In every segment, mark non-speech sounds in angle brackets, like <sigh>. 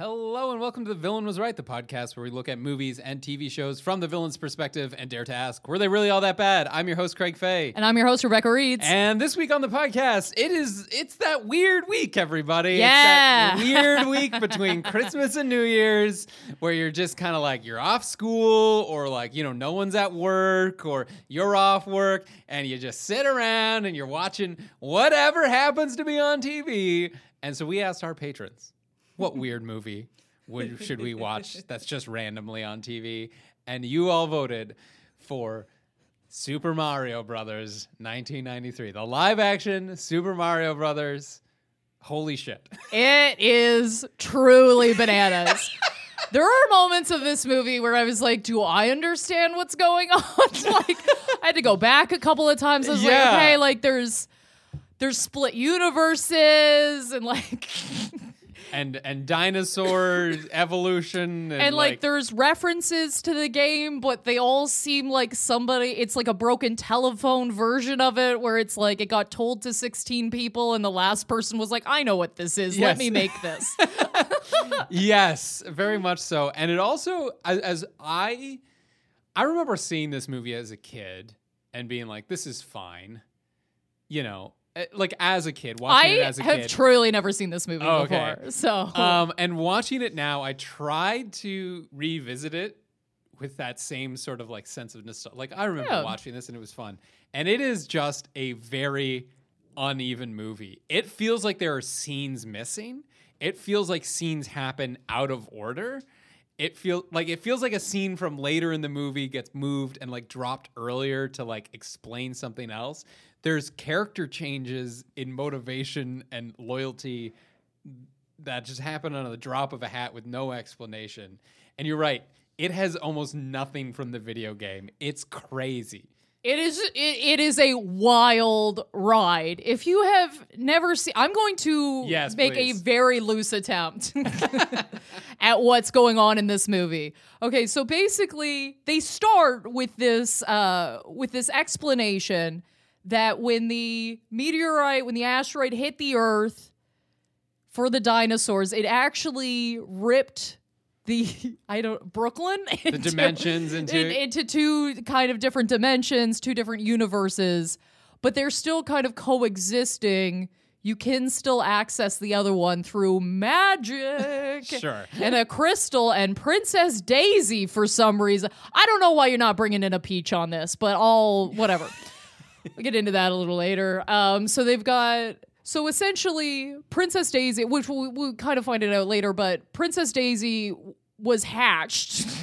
Hello and welcome to The Villain Was Right, the podcast where we look at movies and TV shows from the villain's perspective and dare to ask, were they really all that bad? I'm your host, Craig Fay. And I'm your host, Rebecca Reeds. And this week on the podcast, it is it's that weird week, everybody. Yeah. It's that <laughs> weird week between Christmas and New Year's where you're just kind of like you're off school or like, you know, no one's at work or you're off work and you just sit around and you're watching whatever happens to be on TV. And so we asked our patrons, what weird movie would, should we watch <laughs> that's just randomly on TV? And you all voted for Super Mario Brothers 1993, the live action Super Mario Brothers. Holy shit. it is truly bananas. <laughs> there are moments of this movie where I was like, do I understand what's going on? <laughs> like, I had to go back a couple of times. I was Yeah. like, okay, like there's there's split universes and like and and dinosaur <laughs> evolution and, and like, there's references to the game, but they all seem like somebody it's like a broken telephone version of it where it's like it got told to 16 people and the last person was like, I know what this is. Yes. Let me make this. <laughs> yes, very much so. And it also, as, as I, I remember seeing this movie as a kid and being like, "This is fine," you know, like as a kid watching I it as a have truly never seen this movie Oh, okay. before. So um, and watching it now, I tried to revisit it with that same sort of like sense of nostalgia. Like I remember Yeah. watching this and it was fun, and it is just a very uneven movie. It feels like there are scenes missing. It feels like scenes happen out of order. It feel like it feels like a scene from later in the movie gets moved and like dropped earlier to like explain something else. There's character changes in motivation and loyalty that just happen on the drop of a hat with no explanation. And you're right, it has almost nothing from the video game. It's crazy. it is it, it is a wild ride. If you have never seen I'm going to Yes, make please. a very loose attempt <laughs> at what's going on in this movie. Okay, so basically they start with this uh with this explanation that when the meteorite when the asteroid hit the earth for the dinosaurs, it actually ripped the <laughs> I don't Brooklyn The dimensions into in- into two kind of different dimensions, two different universes, but they're still kind of coexisting. You can still access the other one through magic. Sure. And a crystal and Princess Daisy for some reason. I don't know why you're not bringing in a peach on this, but all whatever. <laughs> we'll get into that a little later. Um, so they've got so essentially Princess Daisy, which we we'll kind of find it out later, but Princess Daisy was hatched. <laughs>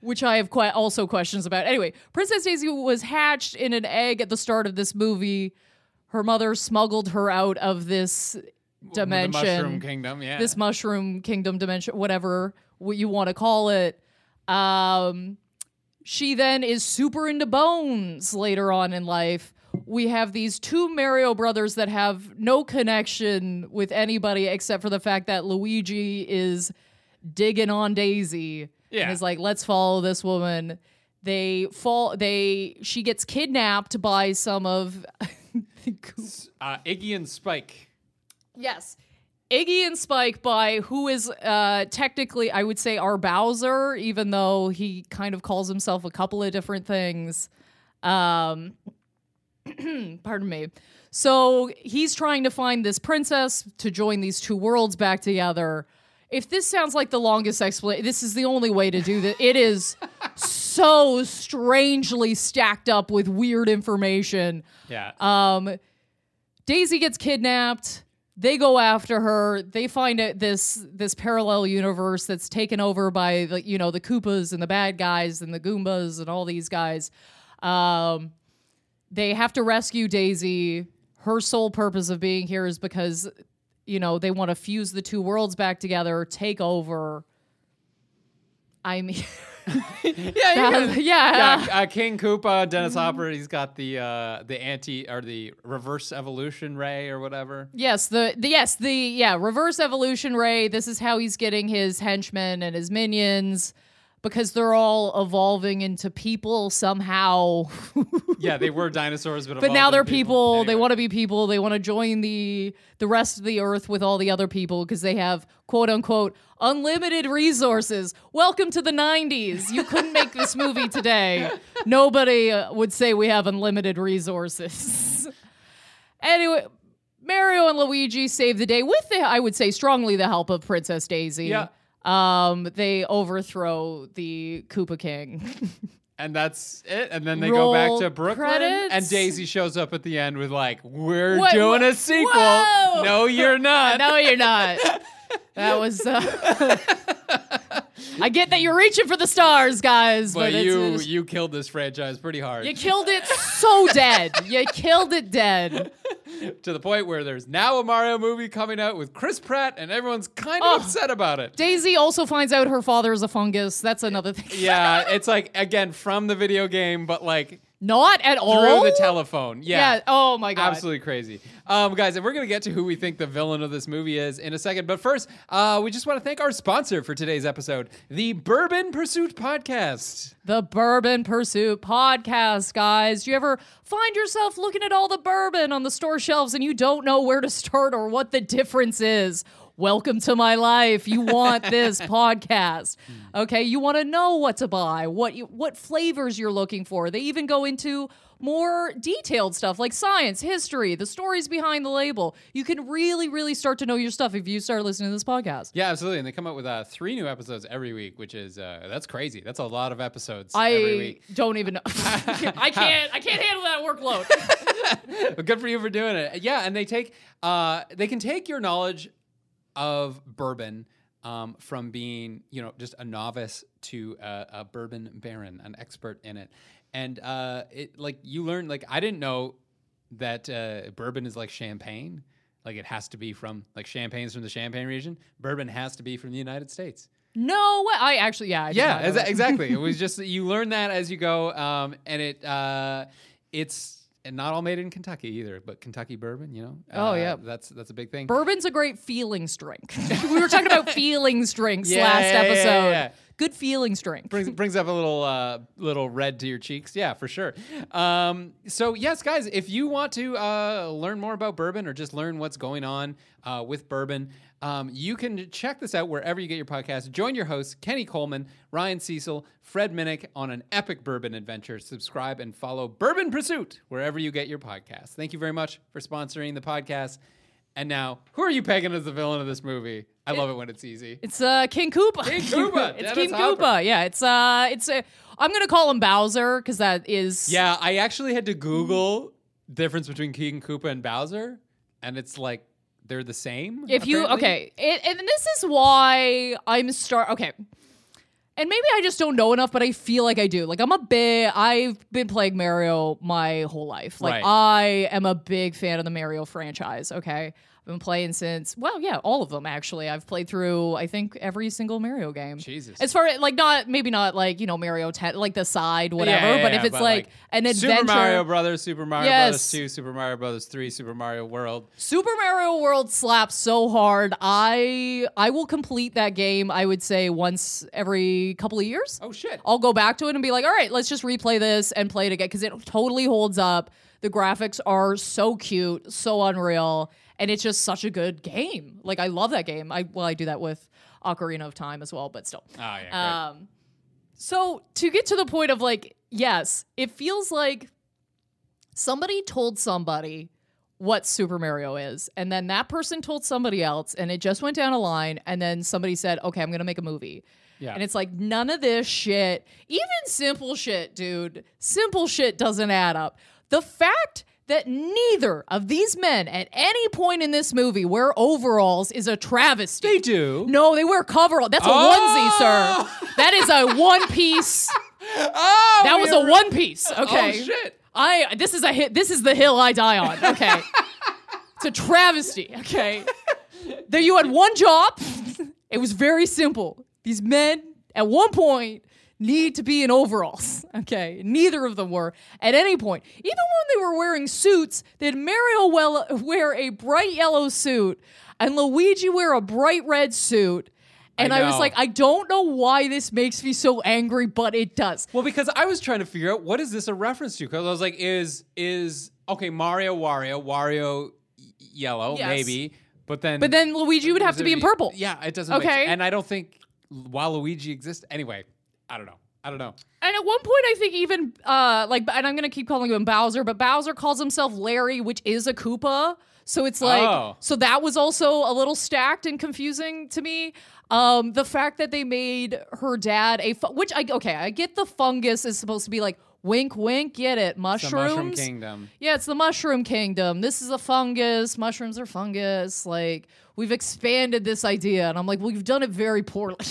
Which I have quite also questions about. Anyway, Princess Daisy was hatched in an egg at the start of this movie. Her mother smuggled her out of this dimension The Mushroom Kingdom, yeah. this mushroom kingdom dimension, whatever what you want to call it. Um, she then is super into bones later on in life. We have these two Mario brothers that have no connection with anybody except for the fact that Luigi is digging on Daisy Yeah. and is like, let's follow this woman. They fall. They she gets kidnapped by some of. <laughs> uh, Iggy and Spike. Yes. Iggy and Spike by who is uh, technically, I would say, our Bowser, even though he kind of calls himself a couple of different things. Um, <clears throat> pardon me. So he's trying to find this princess to join these two worlds back together. If this sounds like the longest explanation, this is the only way to do that. It is so strangely stacked up with weird information. Yeah. Um, Daisy gets kidnapped. They go after her. They find it this this parallel universe that's taken over by the you know the Koopas and the bad guys and the Goombas and all these guys. Um, they have to rescue Daisy. Her sole purpose of being here is because you know they want to fuse the two worlds back together, take over. I mean, <laughs> <laughs> yeah, yeah. yeah. Uh, King Koopa, Dennis Hopper. He's got the uh, the anti or the reverse evolution ray or whatever. Yes, the, the yes, the yeah, reverse evolution ray. This is how he's getting his henchmen and his minions because they're all evolving into people somehow. <laughs> Yeah, they were dinosaurs, but but now they're into people. They want to be people. They want to join the the rest of the earth with all the other people because they have quote unquote unlimited resources. Welcome to the 90s. You couldn't make this <laughs> movie today. Nobody uh, would say we have unlimited resources. <laughs> anyway, Mario and Luigi save the day with the I would say strongly the help of Princess Daisy. Yeah. Um, they overthrow the Koopa King. <laughs> And that's it. And then they go back to Brooklyn, credits. and Daisy shows up at the end with like, "We're doing a sequel." Whoa! No, you're <laughs> not. no, you're not. <laughs> That was. Uh, I get that you're reaching for the stars, guys, but, but it's- you it's- you killed this franchise pretty hard you killed it so dead. You killed it dead. to the point where there's now a Mario movie coming out with Chris Pratt, and everyone's kind of Oh. upset about it. Daisy also finds out her father is a fungus. That's another thing. Yeah, it's like again from the video game, but like Not at all. through the telephone. Yeah. Yeah. Oh my god. Absolutely crazy. Um, guys, and we're going to get to who we think the villain of this movie is in a second. But first, uh, we just want to thank our sponsor for today's episode, the Bourbon Pursuit Podcast. The Bourbon Pursuit podcast, guys. Do you ever find yourself looking at all the bourbon on the store shelves and you don't know where to start or what the difference is? Welcome to my life. You want this <laughs> podcast. Okay, you want to know what to buy, what you, what flavors you're looking for. They even go into more detailed stuff like science, history, the stories behind the label. You can really really start to know your stuff if you start listening to this podcast. Yeah, absolutely. And they come out with uh, three new episodes every week, which is uh, that's crazy. That's a lot of episodes every I week. don't even know. <laughs> <laughs> I can't I can't handle that workload. but good for you for doing it. Yeah, and they take uh, they can take your knowledge of bourbon um, from being you know just a novice to a, a bourbon baron, an expert in it, and uh, it like you learn like I didn't know that uh, bourbon is like champagne. Like it has to be from like champagne's from the Champagne region. Bourbon has to be from the United States. No way. I actually, yeah. I Yeah, exa- exactly. it was <laughs> just you learn that as you go, um, and it uh, it's and not all made in Kentucky either, but Kentucky bourbon, you know. Oh, Uh, yeah. that's that's a big thing. Bourbon's a great feelings drink. <laughs> we were talking about <laughs> feelings drinks Yeah, last yeah, episode. yeah, yeah. Good feelings drink. brings <laughs> brings up a little uh, little red to your cheeks. Yeah, for sure. Um, so yes, guys, if you want to uh, learn more about bourbon or just learn what's going on uh, with bourbon, um, you can check this out wherever you get your podcast. Join your hosts Kenny Coleman, Ryan Cecil, Fred Minnick on an epic bourbon adventure. Subscribe and follow Bourbon Pursuit wherever you get your podcast. Thank you very much for sponsoring the podcast. And now, who are you pegging as the villain of this movie? I love it when it's easy. It's uh King Koopa. King Koopa, <laughs> it's King. Koopa. Yeah, it's uh it's a I'm gonna call him Bowser because that is Yeah, I actually had to Google difference between King Koopa and Bowser, and it's like they're the same. If you apparently. okay, it, and this is why I'm start okay. And maybe I just don't know enough, but I feel like I do. Like I'm a big I've been playing Mario my whole life. Like Right. I am a big fan of the Mario franchise, okay? I've been playing since well, yeah, all of them actually. I've played through I think every single Mario game. Jesus. As far as like not maybe not like, you know, Mario 10 like the side whatever, Yeah, yeah, but if it's like, an adventure Super Mario Brothers, Super Mario Yes. Brothers Two, Super Mario Brothers Three, Super Mario World. Super Mario World slaps so hard. I I will complete that game. I would say once every couple of years. Oh shit! I'll go back to it and be like, all right, let's just replay this and play it again because it totally holds up. The graphics are so cute, so unreal, and it's just such a good game. Like I love that game. I well, I do that with Ocarina of Time as well, but still. Oh yeah, Um, so to get to the point of like, yes, it feels like somebody told somebody what Super Mario is, and then that person told somebody else, and it just went down a line, and then somebody said, "Okay, I'm gonna make a movie." Yeah. And it's like none of this shit, even simple shit, dude, simple shit doesn't add up. The fact that neither of these men at any point in this movie wear overalls is a travesty. They do. No, they wear coveralls. That's a Oh! onesie, sir. That is a one piece. <laughs> Oh, That was a one piece. Oh, okay. Oh shit. I this is a hit. This is the hill I die on. Okay. <laughs> it's a travesty. Okay. There you had one job. It was very simple. These men at one point need to be in overalls. <laughs> Okay. Neither of them were at any point. Even when they were wearing suits, had Mario well wear a bright yellow suit and Luigi wear a bright red suit. And I, was like, I don't know why this makes me so angry, but it does. Well, because I was trying to figure out what is this a reference to? Because I was like, is is okay Mario Wario Wario yellow Yes. maybe, but then But then Luigi would have to be in purple. Yeah, it doesn't. make Okay. and I don't think Waluigi exists anyway. I don't know. I don't know. And at one point, I think even uh like, and I'm gonna keep calling him Bowser, but Bowser calls himself Larry, which is a Koopa. So it's like, Oh. so that was also a little stacked and confusing to me. Um, the fact that they made her dad a, fu- which I okay, I get the fungus is supposed to be like wink, wink, get it, The mushrooms. Mushroom Kingdom. Yeah, it's the mushroom kingdom. This is a fungus. Mushrooms are fungus. Like we've expanded this idea, and I'm like, well, you've done it very poorly. <laughs>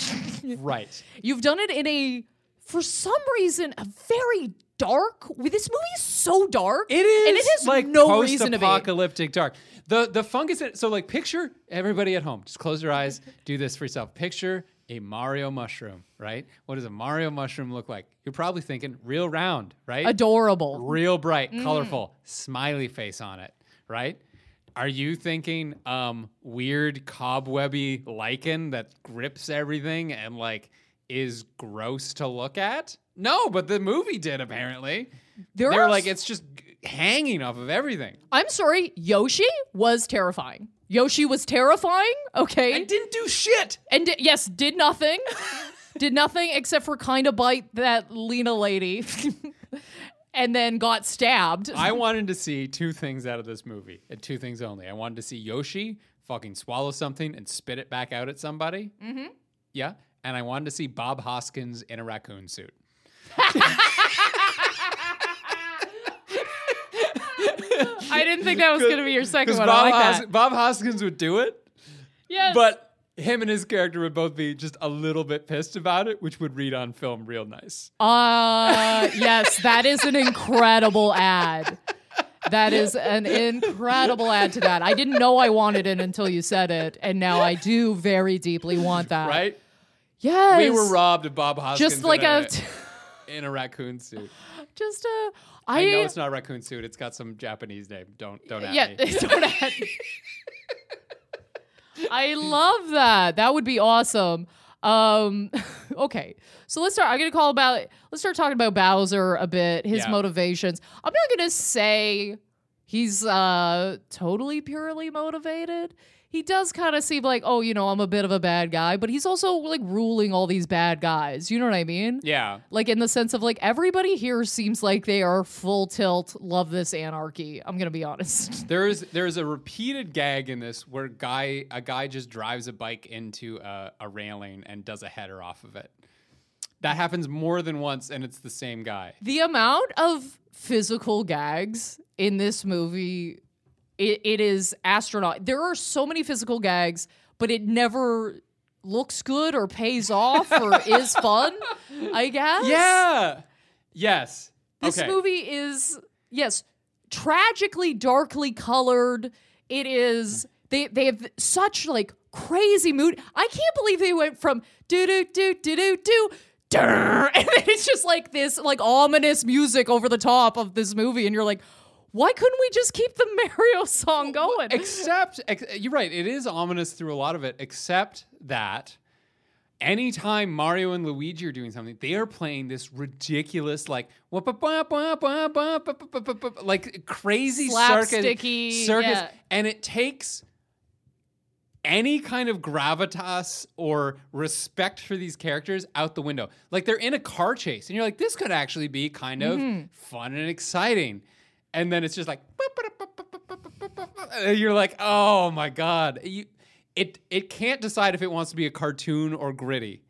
Right. You've done it in a, for some reason, a very dark. This movie is so dark. It is, and it has like no reason to be. post-apocalyptic dark. The the fungus. So like, picture everybody at home. Just close your eyes. Do this for yourself. Picture a Mario mushroom. Right. What does a Mario mushroom look like? You're probably thinking real round. Right. Adorable. real bright, Mm. colorful, smiley face on it. Right. Are you thinking um weird cobwebby lichen that grips everything and like is gross to look at? No, but the movie did apparently. There They're are like s- it's just g- hanging off of everything. I'm sorry, Yoshi was terrifying. Yoshi was terrifying. Okay. And didn't do shit. And di- yes, did nothing. <laughs> did nothing except for kind of bite that Lena lady. <laughs> and then got stabbed. I wanted to see two things out of this movie, and two things only. I wanted to see Yoshi fucking swallow something and spit it back out at somebody. Mm-hmm. Yeah, and I wanted to see Bob Hoskins in a raccoon suit. <laughs> I didn't think that was going to be your second <laughs> one. Bob, I like Hos- that. Bob Hoskins would do it, Yes. but him and his character would both be just a little bit pissed about it, which would read on film real nice. Uh yes, that is an incredible ad. That is an incredible ad to that. I didn't know I wanted it until you said it, and now I do very deeply want that. Right? Yes. We were robbed of Bob Hoskins Just like a, in a raccoon suit. <laughs> just a. I know it's not raccoon suit. It's got some Japanese name. Don't don't at yeah. me. <laughs> don't add me. <laughs> I love that. That would be awesome. Um, <laughs> okay, so let's start. I'm gonna call about. Let's start talking about Bowser a bit. His Yeah. motivations. I'm not gonna say he's uh totally purely motivated. He does kind of seem like, oh, you know, I'm a bit of a bad guy, but he's also like ruling all these bad guys. You know what I mean? Yeah. Like in the sense of like everybody here seems like they are full tilt, love this anarchy. I'm gonna be honest. <laughs> There's there's a repeated gag in this where guy a guy just drives a bike into a, a railing and does a header off of it. That happens more than once, and it's the same guy. the amount of physical gags in this movie it, it is astronaut there are so many physical gags but it never looks good or pays off or is <laughs> fun i guess Yeah. Yes. this okay. movie is yes tragically darkly colored it is they they have such like crazy mood i can't believe they went from do do do do do do <laughs> and then it's just like this like ominous music over the top of this movie and you're like why couldn't we just keep the Mario song going? Except, ex- you're right, it is ominous through a lot of it, except that anytime Mario and Luigi are doing something, they are playing this ridiculous, like like crazy circus, circus, yeah. and it takes any kind of gravitas or respect for these characters out the window. Like they're in a car chase, and you're like, this could actually be kind of mm-hmm. fun and exciting and then it's just like you're like, oh my god, you, it it can't decide if it wants to be a cartoon or gritty.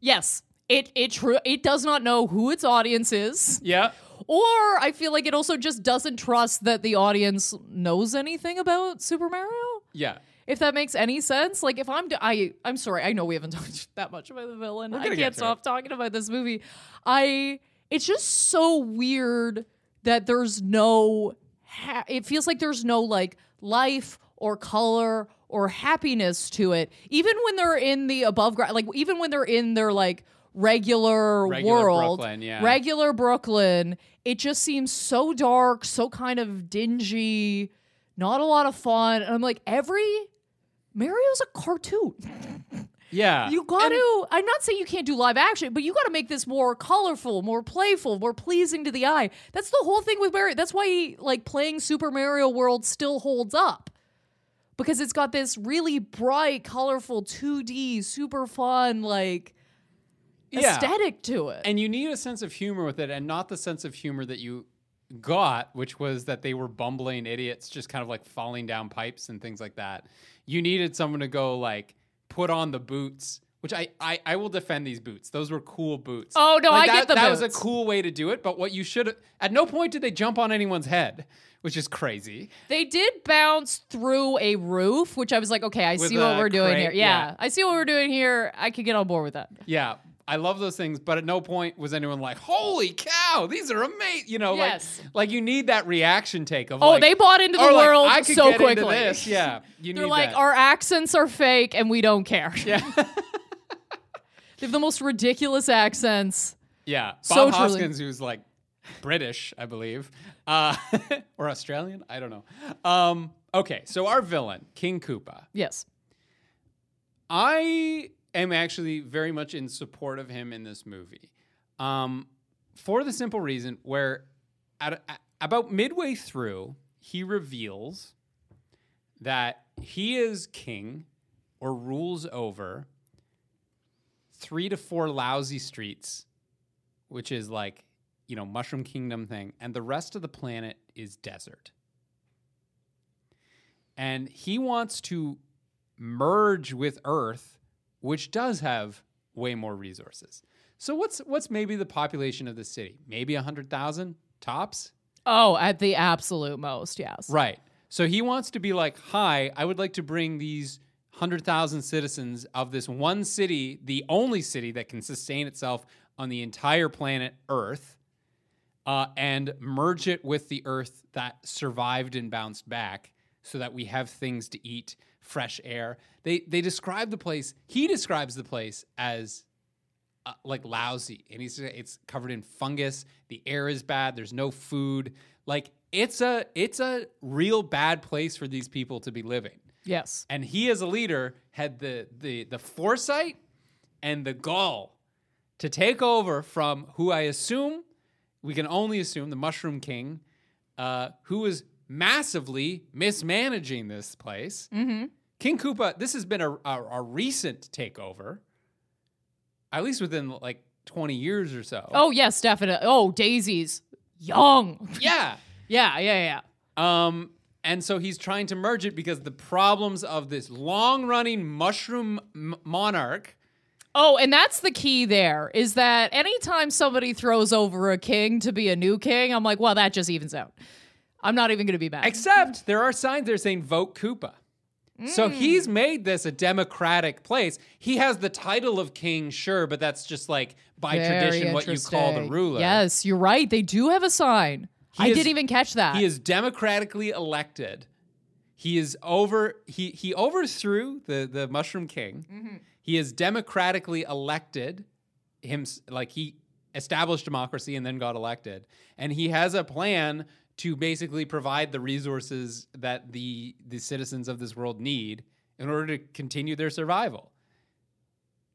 Yes. It it true it does not know who its audience is. Yeah, Or I feel like it also just doesn't trust that the audience knows anything about Super Mario. yeah. If that makes any sense, like if I'm, d- I, I'm sorry, I know we haven't <laughs> talked that much about the villain. I can't stop it. talking about this movie. I, it's just so weird that there's no. Ha- it feels like there's no like life or color or happiness to it. Even when they're in the above ground, like even when they're in their like regular, Regular world, Brooklyn, yeah. regular Brooklyn, it just seems so dark, so kind of dingy, not a lot of fun. And I'm like, every Mario's a cartoon. <laughs> Yeah. You got to. I'm not saying you can't do live action, but you got to make this more colorful, more playful, more pleasing to the eye. That's the whole thing with Mario. That's why he, like playing Super Mario World still holds up. Because it's got this really bright, colorful 2D, super fun like Yeah. aesthetic to it. and you need a sense of humor with it and not the sense of humor that you got which was that they were bumbling idiots just kind of like falling down pipes and things like that you needed someone to go like put on the boots which I, I, I will defend these boots. Those were cool boots. Oh, no, Like, I that, get the boots. That was a cool way to do it. But what you should at no point did they jump on anyone's head, which is crazy. They did bounce through a roof, which I was like, okay, I With see what we're doing here. Yeah, yeah. I see what we're doing here. I could get on board with that. Yeah, I love those things, but at no point was anyone like, "Holy cow, these are amazing!" You know, Yes. like like you need that reaction take of Oh, like, they bought into the or like, world could so quickly. this. Yeah, <laughs> you They're like, that. our accents are fake and we don't care. <laughs> yeah, <laughs> they have the most ridiculous accents. yeah. Bob So truly. Hoskins, who's like British, I believe, uh, or Australian, I don't know. Um, okay, so our villain, King Koopa. Yes. I am actually very much in support of him in this movie, um, for the simple reason where, at, at about midway through, he reveals that he is king or rules over three to four lousy streets, which is like you know Mushroom Kingdom thing, and the rest of the planet is desert. And he wants to merge with Earth, which does have way more resources. So what's what's maybe the population of the city? Maybe 100,000 tops? Oh, at the absolute most, yes. Right. So he wants to be like, "Hi, I would like to bring these 100,000 citizens of this one city, the only city that can sustain itself on the entire planet Earth, uh, and merge it with the Earth that survived and bounced back, so that we have things to eat, fresh air." They they describe the place. He describes the place as uh, like lousy and he's it's covered in fungus the air is bad there's no food like it's a it's a real bad place for these people to be living Yes. and he as a leader had the the the foresight and the gall to take over from who i assume we can only assume the mushroom king uh, who was massively mismanaging this place king koopa this has been a, a, a recent takeover at least within like 20 years or so Oh, yes, definitely. Oh, Daisy's young. <laughs> yeah yeah, yeah, yeah. Um, and so he's trying to merge it because the problems of this long running mushroom m- monarch. Oh, and that's the key there is that anytime somebody throws over a king to be a new king, I'm like, well, that just evens out. I'm not even going to be mad. Except there are signs there saying vote Koopa. So he's made this a democratic place. He has the title of king, sure, but that's just like by Very tradition what you call the ruler. Yes, you're right. They do have a sign. I is- didn't even catch that. He is democratically elected. He is over. He he overthrew the the Mushroom King. Mm-hmm. He is democratically elected. Him like he established democracy and then got elected, and he has a plan to basically provide the resources that the the citizens of this world need in order to continue their survival.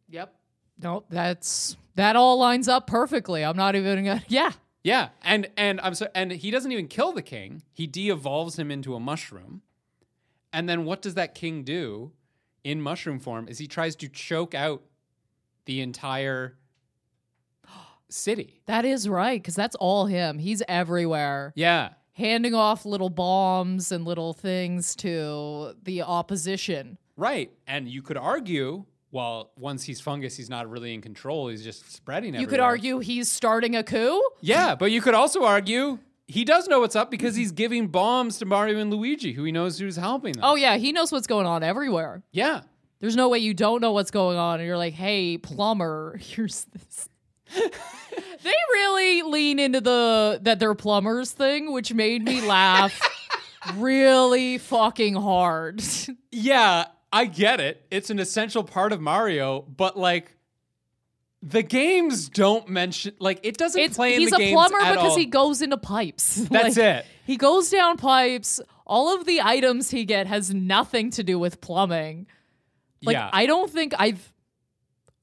Yep. No, that's that all lines up perfectly. I'm not even gonna. <laughs> Yeah. Yeah, and and I'm so and he doesn't even kill the king. He de-evolves him into a mushroom. And then what does that king do in mushroom form is he tries to choke out the entire city. That is right, because that's all him. He's everywhere. Yeah. handing off little bombs and little things to the opposition. Right. And you could argue, well, once he's fungus, he's not really in control. He's just spreading You could argue he's starting a coup. Yeah, but you could also argue he does know what's up because he's giving bombs to Mario and Luigi, who he knows who's helping them. Oh yeah, he knows what's going on everywhere. yeah. There's no way you don't know what's going on and you're like, "Hey, plumber, <laughs> here's this." They really lean into the that they're plumbers thing, which made me laugh <laughs> really fucking hard. Yeah, I get it. It's an essential part of Mario, but like the games don't mention like it doesn't It's play in he's the a plumber because all. he goes into pipes. <laughs> That's Like, it. He goes down pipes. All of the items he get has nothing to do with plumbing. Like yeah. I don't think I've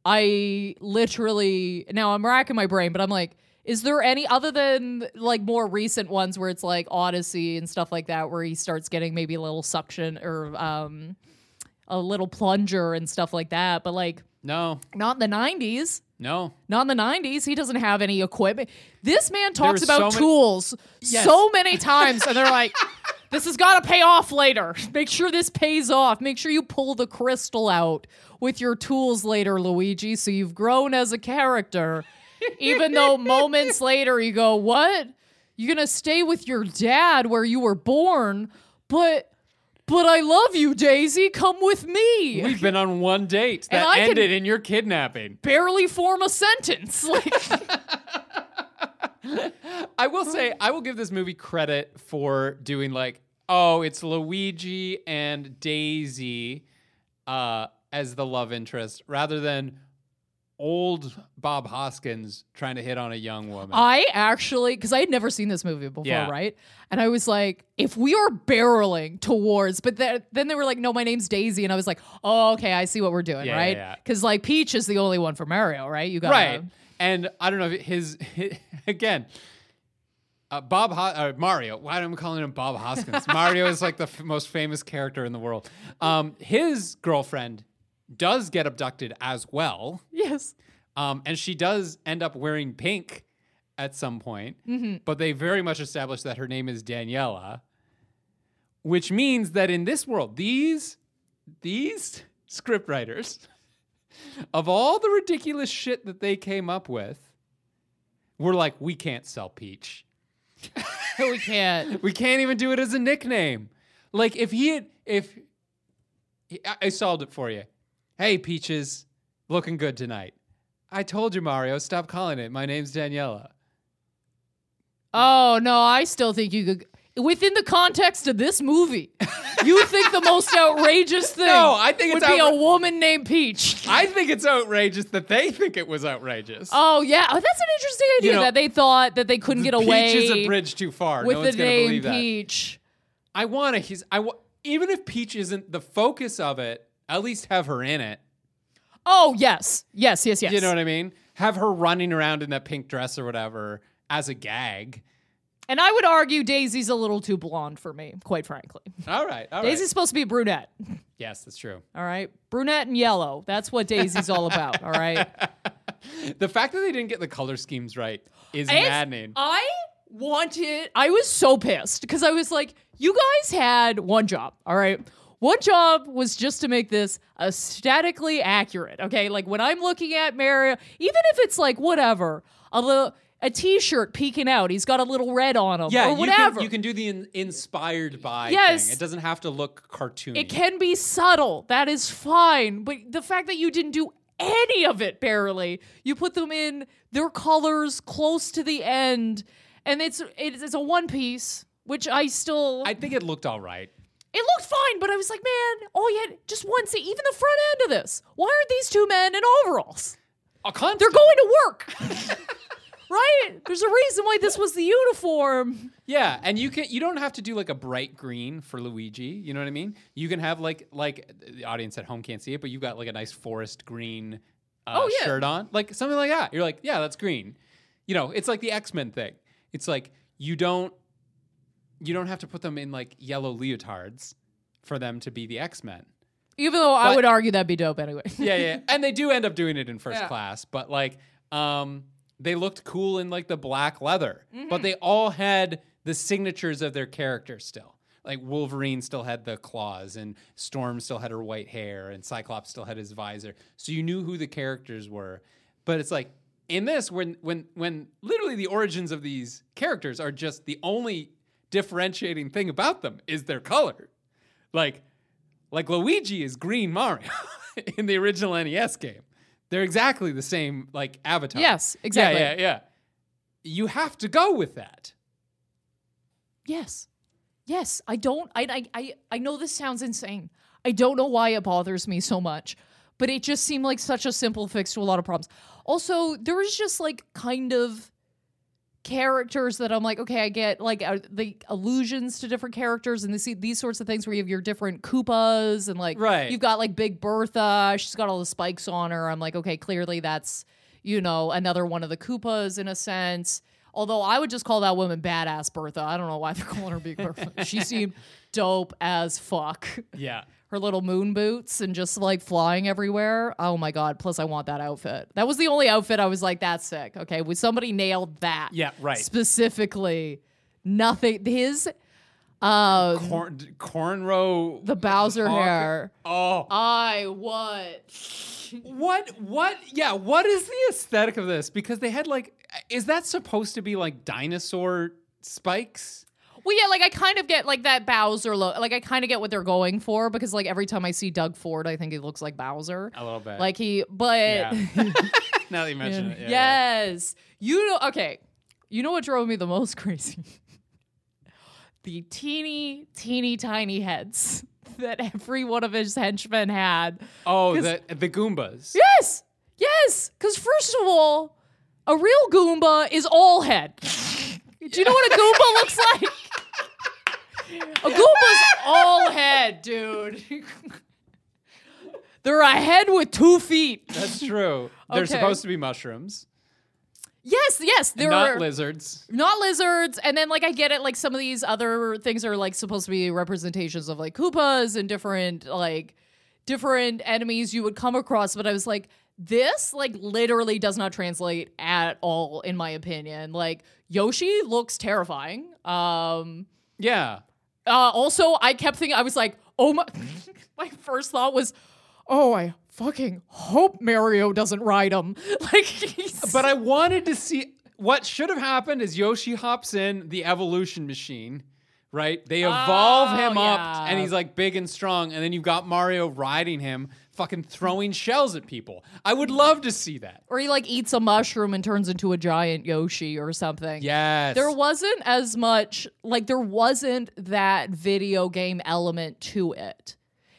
I literally now I'm racking my brain, but I'm like, is there any other than like more recent ones where it's like Odyssey and stuff like that, where he starts getting maybe a little suction or um a little plunger and stuff like that, but like no, not in the 90s. no. Not in the 90s. He doesn't have any equipment. This man talks about so tools Yes. so many times, and they're like, <laughs> this has got to pay off later. Make sure this pays off. Make sure you pull the crystal out with your tools later, Luigi, so you've grown as a character. Even though <laughs> moments later you go, what? You're going to stay with your dad where you were born, but. But I love you, Daisy. Come with me. We've been on one date And that I can- ended in your kidnapping. barely form a sentence. <laughs> Like, <laughs> I will say, I will give this movie credit for doing like, oh, it's Luigi and Daisy uh, as the love interest, rather than old Bob Hoskins trying to hit on a young woman. I actually, because I had never seen this movie before, Yeah. right? And I was like, if we are barreling towards, but then, then they were like, no, my name's Daisy. And I was like, oh, okay, I see what we're doing, Yeah, yeah, right? yeah. Because like Peach is the only one for Mario, right? You got right. And I don't know if his, <laughs> again. Uh, Bob Ho- uh, Mario. Why am I calling him Bob Hoskins? <laughs> Mario is like the f- most famous character in the world. Um, his girlfriend does get abducted as well. Yes. Um, and she does end up wearing pink at some point, Mm-hmm. but they very much establish that her name is Daniela, which means that in this world, these these scriptwriters, of all the ridiculous shit that they came up with, were like, we can't sell Peach. <laughs> we can't. We can't even do it as a nickname. Like if he had, if I- I solved it for you. Hey, Peaches, looking good tonight. I told you, Mario. Stop calling it. My name's Daniela. Oh, no, I still think you could. Within the context of this movie, you think the most <laughs> outrageous thing No, I think would it's be a woman named Peach. I think it's outrageous that they think it was outrageous. Oh yeah, oh, that's an interesting idea know, that they thought that they couldn't get away Peach is a bridge too far. with no the one's gonna name believe that. Peach. I want to. He's. I wa- even if Peach isn't the focus of it, at least have her in it. Oh yes, yes, yes, yes. You know what I mean? Have her running around in that pink dress or whatever as a gag. and I would argue Daisy's a little too blonde for me, quite frankly. All right. All right. Daisy's supposed to be a brunette. Yes, that's true. All right, brunette and yellow. That's what Daisy's all about. All right. <laughs> The fact that they didn't get the color schemes right is It's- maddening. I wanted. I was so pissed because I was like, you guys had one job. All right. One job was just to make this aesthetically accurate. Okay. Like when I'm looking at Mario, even if it's like whatever, a little. A T-shirt peeking out. He's got a little red on him, yeah, or whatever. You can, you can do the in, inspired by Yes. thing. It doesn't have to look cartoony. It can be subtle. That is fine. But the fact that you didn't do any of it barely, you put them in their colors close to the end, and it's it's, it's a one piece, which I still I think it looked all right. It looked fine, but I was like, man, oh yeah, just one scene, even the front end of this. Why aren't these two men in overalls? A constant. They're going to work. <laughs> right? There's a reason why this was the uniform. Yeah, and you can you don't have to do like a bright green for Luigi. You know what I mean? You can have like like the audience at home can't see it, but you've got like a nice forest green uh, Oh, yeah. shirt on, like something like that. You're like, yeah, that's green. You know, it's like the X Men thing. It's like you don't you don't have to put them in like yellow leotards for them to be the X Men. Even though I would argue that'd be dope anyway. <laughs> Yeah, yeah, and they do end up doing it in first Yeah. class, but like um they looked cool in like the black leather, Mm-hmm. but they all had the signatures of their character still. Like Wolverine still had the claws, and Storm still had her white hair, and Cyclops still had his visor. So you knew who the characters were. But it's like in this, when when when literally the origins of these characters are just the only differentiating thing about them is their color. Like like Luigi is green Mario <laughs> in the original NES game. They're exactly the same like avatar. Yes, exactly. Yeah, yeah, yeah. You have to go with that. Yes. Yes. I don't I I I, I know this sounds insane. I don't know why it bothers me so much. But it just seemed like such a simple fix to a lot of problems. Also, there was just like kind of characters that I'm like, okay, I get like uh, the allusions to different characters and this, these sorts of things where you have your different Koopas and like Right. you've got like Big Bertha, she's got all the spikes on her. I'm like, okay, clearly that's you know another one of the Koopas in a sense. Although I would just call that woman badass Bertha. I don't know why they're calling her Big Bertha. she <laughs> seemed dope as fuck. Yeah. Her little moon boots and just like flying everywhere. Oh my god! Plus, I want that outfit. That was the only outfit I was like, "That's sick." Okay, was somebody nailed that? Yeah, right. Specifically, nothing. His uh Corn, cornrow. the Bowser hair. Oh, I what? what? What? Yeah. What is the aesthetic of this? Because they had like, is that supposed to be like dinosaur spikes? Well, yeah, like I kind of get like that Bowser look. Like I kind of get what they're going for because like every time I see Doug Ford, I think he looks like Bowser. A little bit. Like he, but Yeah. <laughs> now that you mention it. Yeah, yeah. yes, you know. Okay, you know what drove me the most crazy? <laughs> the teeny, teeny, tiny heads <laughs> that every one of his henchmen had. Oh, the the Goombas. Yes, yes. Because first of all, a real Goomba is all head. Do you know what a Goomba looks like? A Goomba's all head, dude. They're a head with two feet. That's true. They're Okay. supposed to be mushrooms, Yes, yes, they're not lizards. not lizards. And then like I get it, like some of these other things are like supposed to be representations of like Koopas and different like different enemies you would come across. But I was like, this like literally does not translate at all, in my opinion. Like Yoshi looks terrifying. Um Yeah. Uh also I kept thinking I was like, oh my <laughs> my first thought was, oh I fucking hope Mario doesn't ride him. <laughs> Like he's But I wanted to see what should have happened is Yoshi hops in the evolution machine, right? They evolve Oh, him up and he's like big and strong, and then you've got Mario riding him, fucking throwing shells at people. I would love to see that. or he like eats a mushroom and turns into a giant Yoshi or something. Yes. There wasn't as much like there wasn't that video game element to it.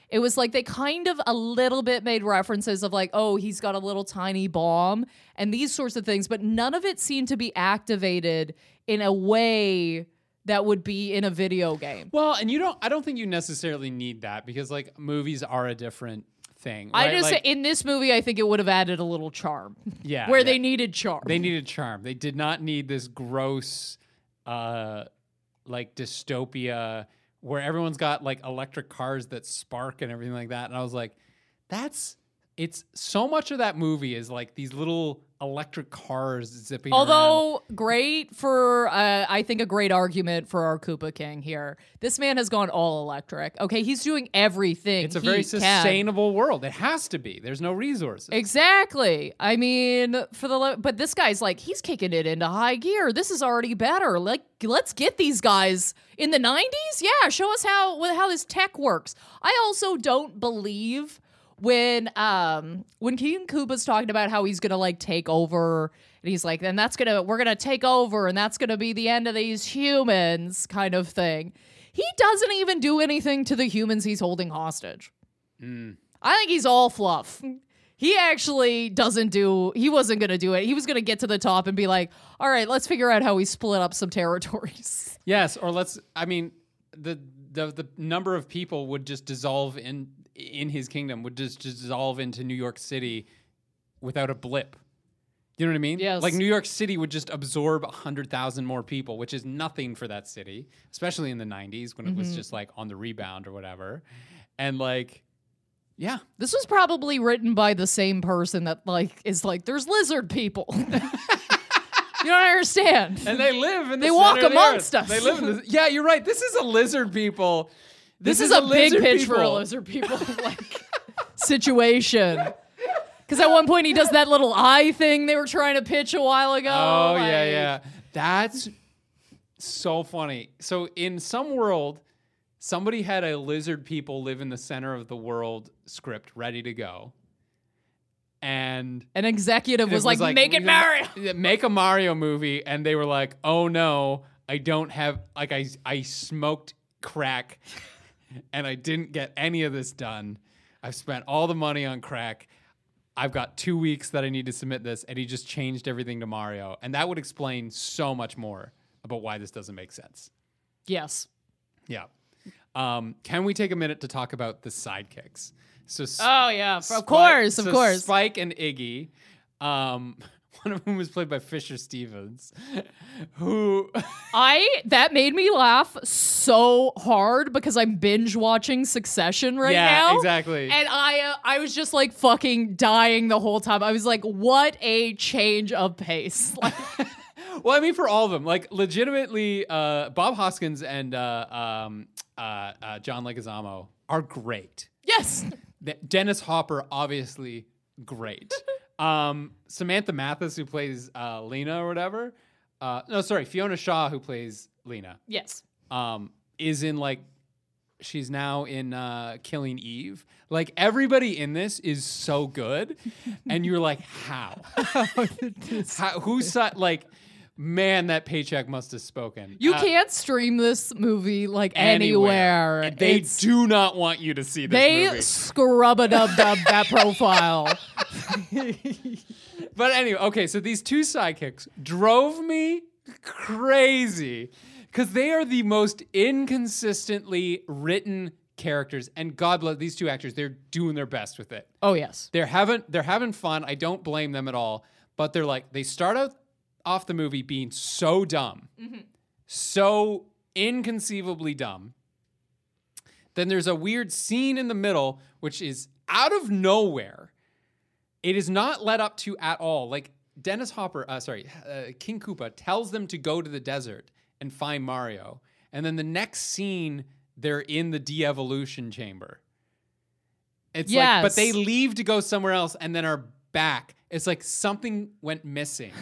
It was like they kind of a little bit made references of like, oh, he's got a little tiny bomb and these sorts of things, but none of it seemed to be activated in a way that would be in a video game. Well, and you don't I don't think you necessarily need that because like movies are a different thing. I just Like, in this movie, I think it would have added a little charm. <laughs> Yeah, where yeah. they needed charm. They needed charm. They did not need this gross, uh, like dystopia where everyone's got like electric cars that spark and everything like that. And I was like, that's it's so much of that movie is like these little electric cars zipping. around. Although great for, uh, I think a great argument for our Koopa King here. This man has gone all electric. Okay, he's doing everything. it's a very can. sustainable world. It has to be. There's no resources. Exactly. I mean, for the but this guy's like he's kicking it into high gear. This is already better. Like let's get these guys in the 90s. Yeah, show us how how this tech works. I also don't believe when um when King Koopa's talking about how he's going to like take over and he's like then that's going to we're going to take over and that's going to be the end of these humans kind of thing. He doesn't even do anything to the humans he's holding hostage. I think he's all fluff. He actually doesn't do, he wasn't going to do it. He was going to get to the top and be like, all right, let's figure out how we split up some territories. Yes, or let's. I mean, the the the number of people would just dissolve in in his kingdom would just dissolve into New York City without a blip. You know what I mean? Yes. Like New York City would just absorb hundred thousand more people, which is nothing for that city, especially in the '90s when it was mm-hmm. just like on the rebound or whatever. And like, yeah, This was probably written by the same person that like is like, there's lizard people. <laughs> You don't understand. and they live in the They walk center of the amongst us. They live in the, yeah, you're right. This is a lizard people. This, is, a, big pitch for a people. lizard people <laughs> like situation. Because at one point he does that little eye thing they were trying to pitch a while ago. Oh yeah, like- yeah. That's so funny. So in some world, somebody had a lizard people live in the center of the world script ready to go. And An executive it was, like, make it Mario. <laughs> Make a Mario movie, and they were like, "Oh no, I don't have like I I smoked crack, and I didn't get any of this done. I've spent all the money on crack. I've got two weeks that I need to submit this, and he just changed everything to Mario, and that would explain so much more about why this doesn't make sense. Yes. Yeah. Um, can we take a minute to talk about the sidekicks? So Oh yeah. Of Spike- course, of so course. Spike and Iggy. Um, <laughs> one of whom was played by Fisher Stevens, <laughs> who <laughs> I that made me laugh so hard because I'm binge watching Succession right yeah, now. exactly. And I uh, I was just like fucking dying the whole time. I was like, what a change of pace. Like, well, I mean, for all of them, like legitimately, uh, Bob Hoskins and uh, um, uh, uh, John Leguizamo are great. yes. Dennis Hopper, obviously, great. Um, Samantha Mathis, who plays uh, Lena or whatever. Uh, no, sorry, Fiona Shaw, who plays Lena. Yes. um, is in like she's now in uh, Killing Eve. Like everybody in this is so good, and you're like, how? <laughs> how who saw like? Man, that paycheck must have spoken. You Uh, can't stream this movie like anywhere. And They It's- do not want you to see this they movie. scrub a dub dub that <laughs> profile. But anyway, okay, so these two sidekicks drove me crazy because they are the most inconsistently written characters. And God bless these two actors, they're doing their best with it. Oh yes. They're having they're having fun. I don't blame them at all. But they're like they start out off the movie being so dumb, so inconceivably dumb. Then there's a weird scene in the middle, which is out of nowhere. It is not led up to at all. Like Dennis Hopper, uh, sorry, uh, King Koopa tells them to go to the desert and find Mario, and then the next scene they're in the de-evolution chamber. It's like, but they leave to go somewhere else and then are back. It's like something went missing. <laughs>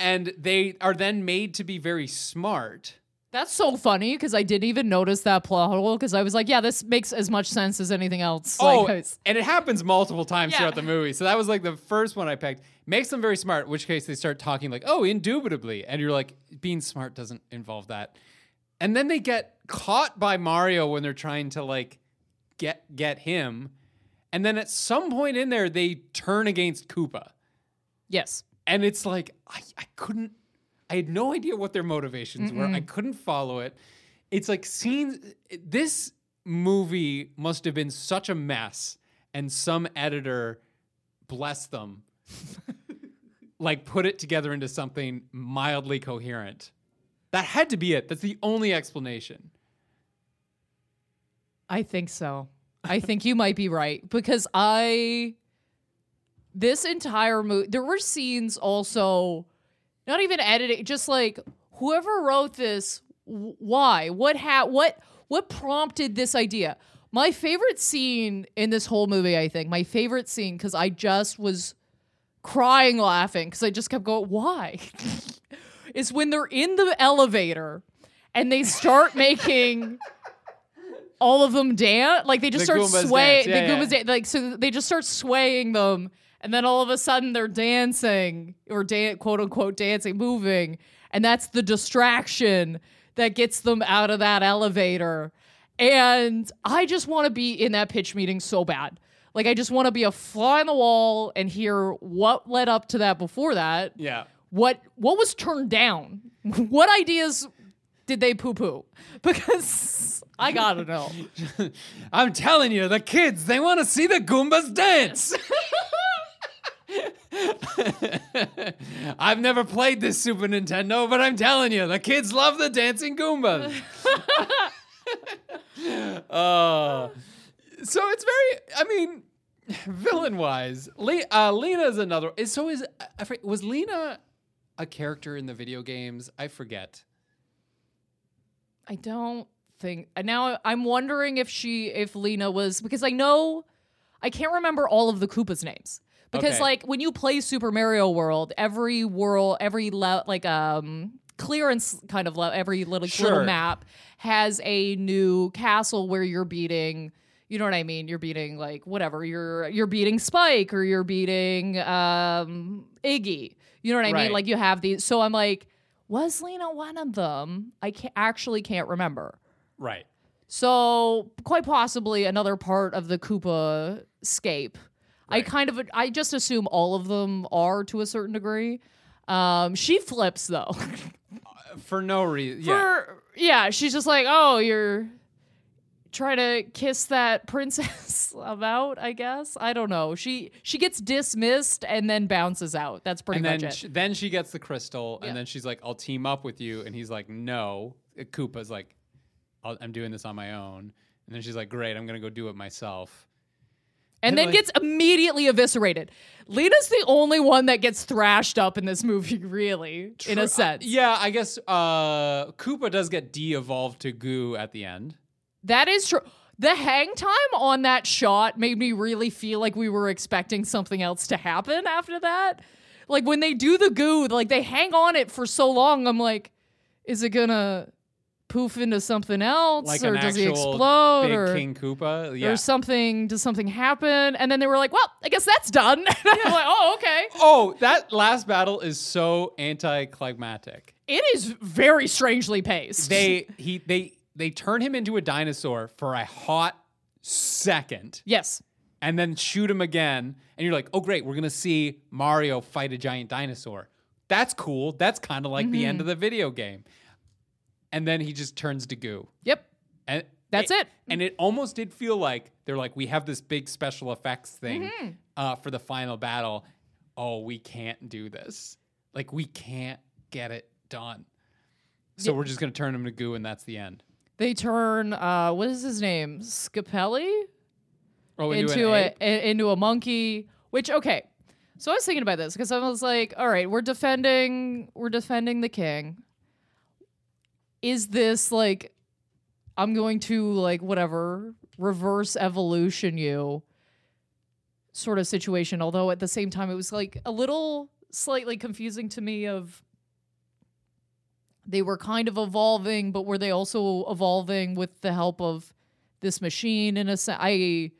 and they are then made to be very smart. That's so funny because I didn't even notice that plot hole because I was like, yeah, this makes as much sense as anything else. Oh, Like, it's- and it happens multiple times Yeah. throughout the movie. So that was like the first one I picked. Makes them very smart, in which case they start talking like, oh, indubitably. And you're like, being smart doesn't involve that. And then they get caught by Mario when they're trying to like get get him. And then at some point in there, they turn against Koopa. yes. And it's like, I, I couldn't, I had no idea what their motivations were. I couldn't follow it. It's like scenes, this movie must have been such a mess, and some editor, bless them, <laughs> like put it together into something mildly coherent. That had to be it. That's the only explanation. I think so. I think you might be right because I this entire movie there were scenes also not even editing just like whoever wrote this why what ha- what what prompted this idea my favorite scene in this whole movie I think my favorite scene cuz I just was crying laughing cuz I just kept going why <laughs> is when they're in the elevator and they start making all of them dance. Like they just The start Goombas swaying. yeah, the yeah. Goombas dan- like so they just start swaying them, and then all of a sudden they're dancing or dan- quote unquote dancing, moving, and that's the distraction that gets them out of that elevator. And I just want to be in that pitch meeting so bad. Like I just want to be a fly on the wall and hear what led up to that before that Yeah. what what was turned down? <laughs> what ideas did they poo poo? <laughs> Because I gotta know. <laughs> I'm telling you, the kids, they want to see the Goombas dance. <laughs> I've never played this Super Nintendo, but I'm telling you, the kids love the dancing Goombas. <laughs> uh, so it's very, I mean, villain wise, Le- uh, Lena is another. Is, so is, was Lena a character in the video games? I forget. I don't think now I'm wondering if she if Lena was because I know I can't remember all of the Koopa's names. Because Okay. like when you play Super Mario World, every world, every le- like um clearance kind of le- every little Sure. little map has a new castle where you're beating you know what I mean? You're beating like whatever. You're you're beating Spike or you're beating um Iggy. You know what I Right. mean? Like you have these so I'm like was Lena one of them? I ca- actually can't remember. Right. So quite possibly another part of the Koopa scape. I kind of I just assume all of them are to a certain degree. Um, she flips though. <laughs> For no reason. Yeah. For yeah, she's just like, oh, you're trying to kiss that <laughs> princess about. I guess I don't know. She she gets dismissed and then bounces out. That's pretty and much then it. she, then she gets the crystal, Yeah. and then she's like, "I'll team up with you," and he's like, "No." Koopa's like, I'll, "I'm doing this on my own," and then she's like, "Great, I'm gonna go do it myself." And then like- gets immediately eviscerated. Lena's the only one that gets thrashed up in this movie, <laughs> really, in Tr- a uh, sense. yeah, I guess uh, Koopa does get de-evolved to goo at the end. That is true. The hang time on that shot made me really feel like we were expecting something else to happen after that. Like when they do the goo, like they hang on it for so long. I'm like, is it gonna poof into something else, Like or does he explode, big or King Koopa. Yeah. or something? Does something happen? And then they were like, well, I guess that's done. <laughs> I'm like, oh, okay. oh, that last battle is so anticlimactic. It is very strangely paced. They he they they turn him into a dinosaur for a hot second. yes. and then shoot him again, and you're like, oh great, we're gonna see Mario fight a giant dinosaur. That's cool. That's kind of like the Mm-hmm. end of the video game. And then he just turns to goo. Yep. And That's it. And it almost did feel like they're like, we have this big special effects thing Mm-hmm. uh, for the final battle. Oh, we can't do this. Like we can't get it done. So we're just gonna turn him to goo, and that's the end. They turn uh what is his name? Scapelli? Oh, into, an a, into a monkey. Which okay, so I was thinking about this because I was like, all right, we're defending we're defending the king. Is this like I'm going to like whatever reverse evolution you sort of situation? Although at the same time it was like a little slightly confusing to me of they were kind of evolving, but were they also evolving with the help of this machine in a sense? I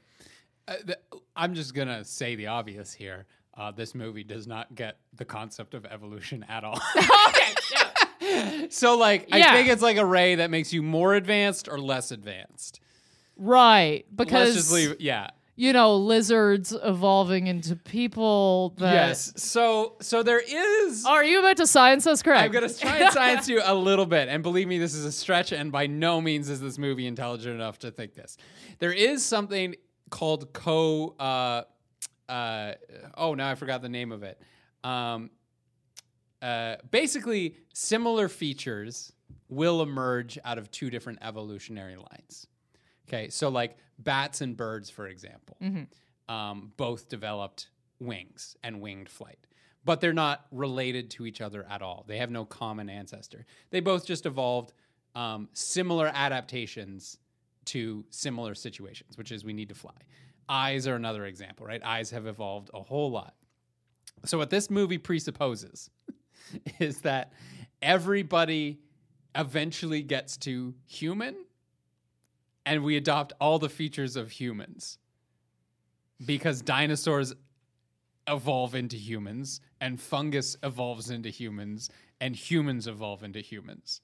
Uh, th- I'm just gonna say the obvious here. Uh, this movie does not get the concept of evolution at all. <laughs> okay, yeah. <laughs> so, like, Yeah. I think it's like a ray that makes you more advanced or less advanced. Right, because leave. Yeah. you know lizards evolving into people. That, yes. So, so there is. Are you about to science us correct? I'm gonna try and science you a little bit, and believe me, this is a stretch, and by no means is this movie intelligent enough to think this. There is something called co. Uh, uh, oh, now I forgot the name of it. Um, uh, basically, similar features will emerge out of two different evolutionary lines. Okay, so like bats and birds, for example, um, both developed wings and winged flight, but they're not related to each other at all. They have no common ancestor. They both just evolved um, similar adaptations to similar situations, which is we need to fly. Eyes are another example, right? Eyes have evolved a whole lot. So, what this movie presupposes <laughs> is that everybody eventually gets to human and we adopt all the features of humans because dinosaurs evolve into humans and fungus evolves into humans and humans evolve into humans.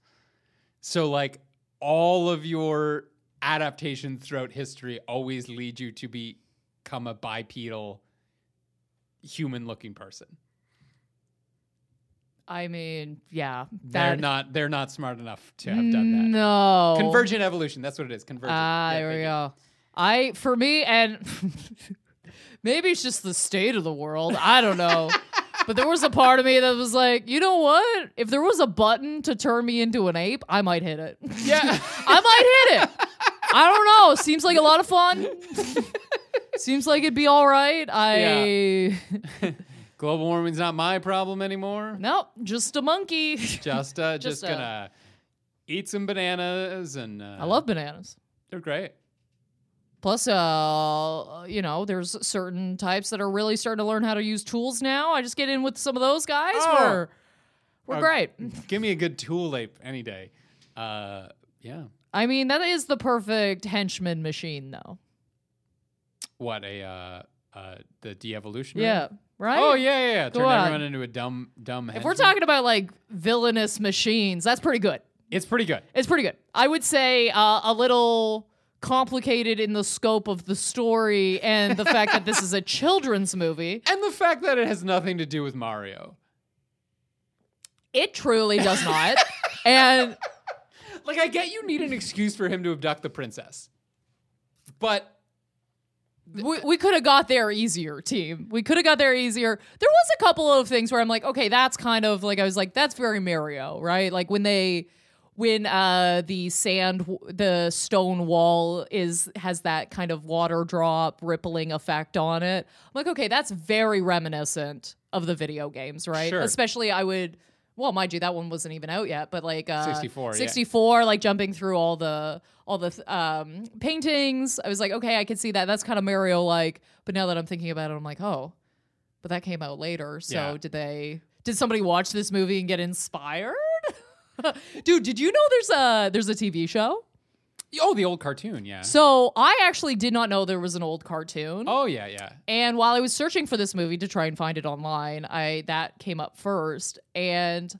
So like all of your adaptations throughout history always lead you to become a bipedal human looking person. I mean, yeah, They're not they're not smart enough to have done that. no Convergent evolution, that's what it is. Convergent. Ah, Yeah, there we go. I for me and <laughs> maybe it's just the state of the world. I don't know. <laughs> but there was a part of me that was like, you know what? If there was a button to turn me into an ape, I might hit it. Yeah. <laughs> I might hit it. I don't know. Seems like a lot of fun. Seems like it'd be all right. I Global warming's not my problem anymore. Nope, just a monkey. Just uh, <laughs> just, Just, uh, gonna eat some bananas and uh, I love bananas. they're great. Plus, uh, you know, there's certain types that are really starting to learn how to use tools now. I just get in with some of those guys. Oh. We're we're Uh, great. <laughs> Give me a good tool ape any day. Uh, yeah. I mean, that is the perfect henchman machine, though. What a uh, uh, the de-evolution. Yeah, right. Oh yeah, yeah. yeah. Go Turn on. everyone into a dumb, dumb. Head. If we're talking about like villainous machines, that's pretty good. it's pretty good. It's pretty good. I would say uh, a little complicated in the scope of the story and the fact that this is a <laughs> children's movie. And the fact that it has nothing to do with Mario. It truly does <laughs> not. and Like, I get you need an excuse for him to abduct the princess, but we, we could have got there easier, team. We could have got there easier. There was a couple of things where I'm like, okay, that's kind of like I was like, that's very Mario, right? Like when they when uh the sand the stone wall is has that kind of water drop rippling effect on it. I'm like, okay, that's very reminiscent of the video games, right? Sure. Especially I would well, mind you, that one wasn't even out yet, but like uh, 64, yeah. 64, like jumping through all the all the um, paintings. I was like, okay, I can see that. That's kind of Mario like. But now that I'm thinking about it, I'm like, oh, but that came out later. So Yeah. did they? Did somebody watch this movie and get inspired? <laughs> Dude, did you know there's a there's a TV show? oh, the old cartoon, yeah. So I actually did not know there was an old cartoon. oh yeah, yeah. And while I was searching for this movie to try and find it online, I that came up first, and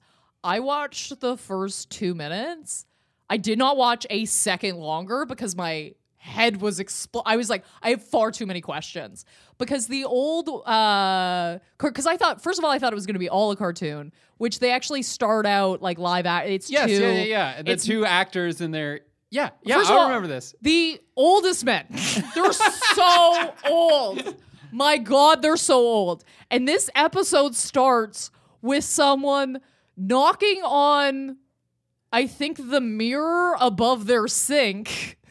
I watched the first two minutes. I did not watch a second longer because my head was expl- I was like, I have far too many questions because the old uh because I thought first of all I thought it was going to be all a cartoon, which they actually start out like live act. It's Yes, two, yeah, yeah, yeah. The two actors in there. Yeah, yeah. First I all, remember this. The oldest men. <laughs> They're so old. My God, they're so old. And this episode starts with someone knocking on, I think, the mirror above their sink. <laughs>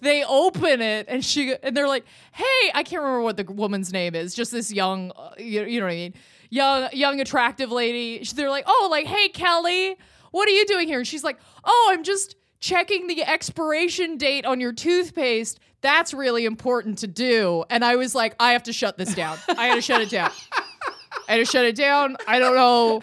They open it and she and they're like, "Hey, I can't remember what the woman's name is. Just this young, uh, you, you know what I mean? Young, young, attractive lady. They're like, "Oh, like, hey, Kelly, what are you doing here?" And she's like, "Oh, I'm just checking the expiration date on your toothpaste. That's really important to do." And I was like, "I have to shut this down. I had to shut it down. I had to shut it down. I don't know.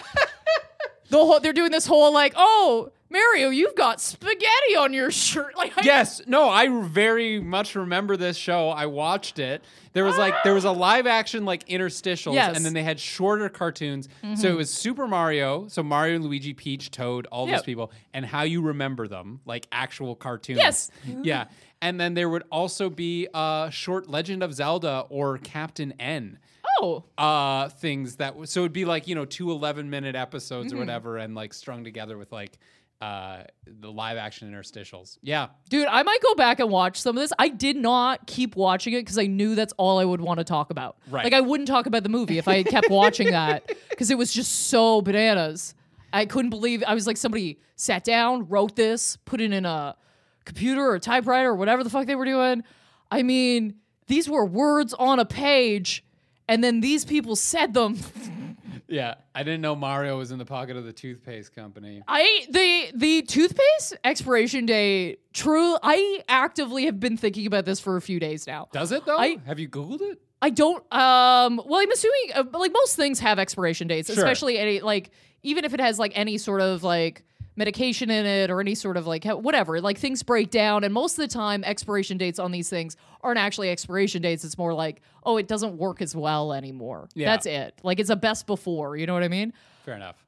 The whole they're doing this whole like, oh." Mario, you've got spaghetti on your shirt. <laughs> Like, I, Yes, no, I very much remember this show. I watched it. There was like there was a live action like interstitials, Yes. Mm-hmm. and then they had shorter cartoons. So it was Super Mario, so Mario, and Luigi, Peach, Toad, all those Yep. people, and how you remember them, like actual cartoons. Yes. yeah. And then there would also be a short Legend of Zelda or Captain N oh, uh things that w- so it'd be like you know two 11 minute episodes Mm-hmm. or whatever and like strung together with like uh the live action interstitials yeah Dude, I might go back and watch some of this. I did not keep watching it because I knew that's all I would want to talk about. Right. Like I wouldn't talk about the movie if I kept <laughs> watching that because it was just so bananas. I couldn't believe I was like somebody sat down, wrote this, put it in a computer or a typewriter or whatever the fuck they were doing. I mean, these were words on a page and then these people said them. <laughs> yeah i didn't know mario was in the pocket of the toothpaste company I the the toothpaste expiration date. True, I actively have been thinking about this for a few days now. does it though I- have you googled it I don't. Um. Well, I'm assuming uh, like most things have expiration dates, Sure. especially any like even if it has like any sort of like medication in it or any sort of like whatever. Like things break down, and most of the time, expiration dates on these things aren't actually expiration dates. It's more like, oh, it doesn't work as well anymore. Yeah. That's it. Like it's a best before. You know what I mean? fair enough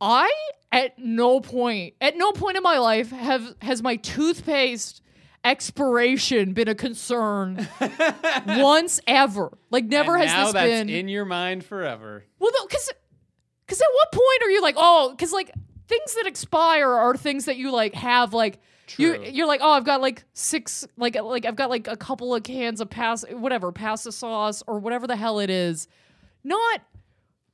I at no point at no point in my life have has my toothpaste expiration been a concern <laughs> once ever. Like never And has this that's been in your mind forever well, because because at what point are you like, oh, because like things that expire are things that you like have like True. you're like, oh, I've got like six like like I've got like a couple of cans of pass whatever pasta sauce or whatever the hell it is, not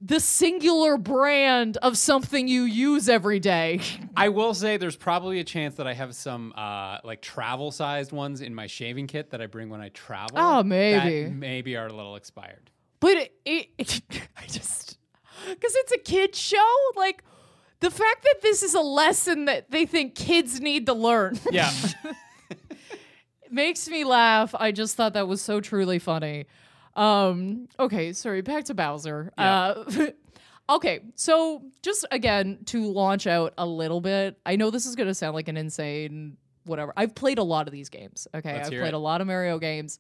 the singular brand of something you use every day. <laughs> i will say there's probably a chance that i have some uh like travel sized ones in my shaving kit that i bring when i travel Oh, maybe. that maybe are a little expired but it, it <laughs> I just because it's a kid show, like the fact that this is a lesson that they think kids need to learn <laughs> Yeah. <laughs> makes me laugh. I just thought that was so truly funny. Um, okay, sorry, back to Bowser. Uh, <laughs> okay, so just again to launch out a little bit. I know this is going to sound like an insane whatever. I've played a lot of these games. Okay, Let's I've hear played it. a lot of Mario games.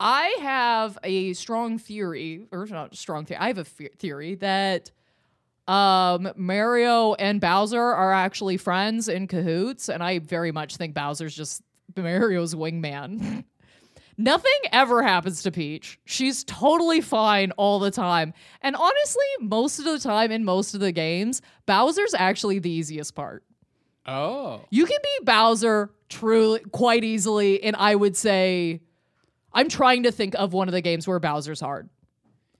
I have a strong theory, or not strong theory. I have a fe- theory that um, Mario and Bowser are actually friends in cahoots, and I very much think Bowser's just Mario's wingman. <laughs> Nothing ever happens to Peach. She's totally fine all the time. And honestly, most of the time in most of the games, Bowser's actually the easiest part. Oh. You can be Bowser truly quite easily, and I would say I'm trying to think of one of the games where Bowser's hard.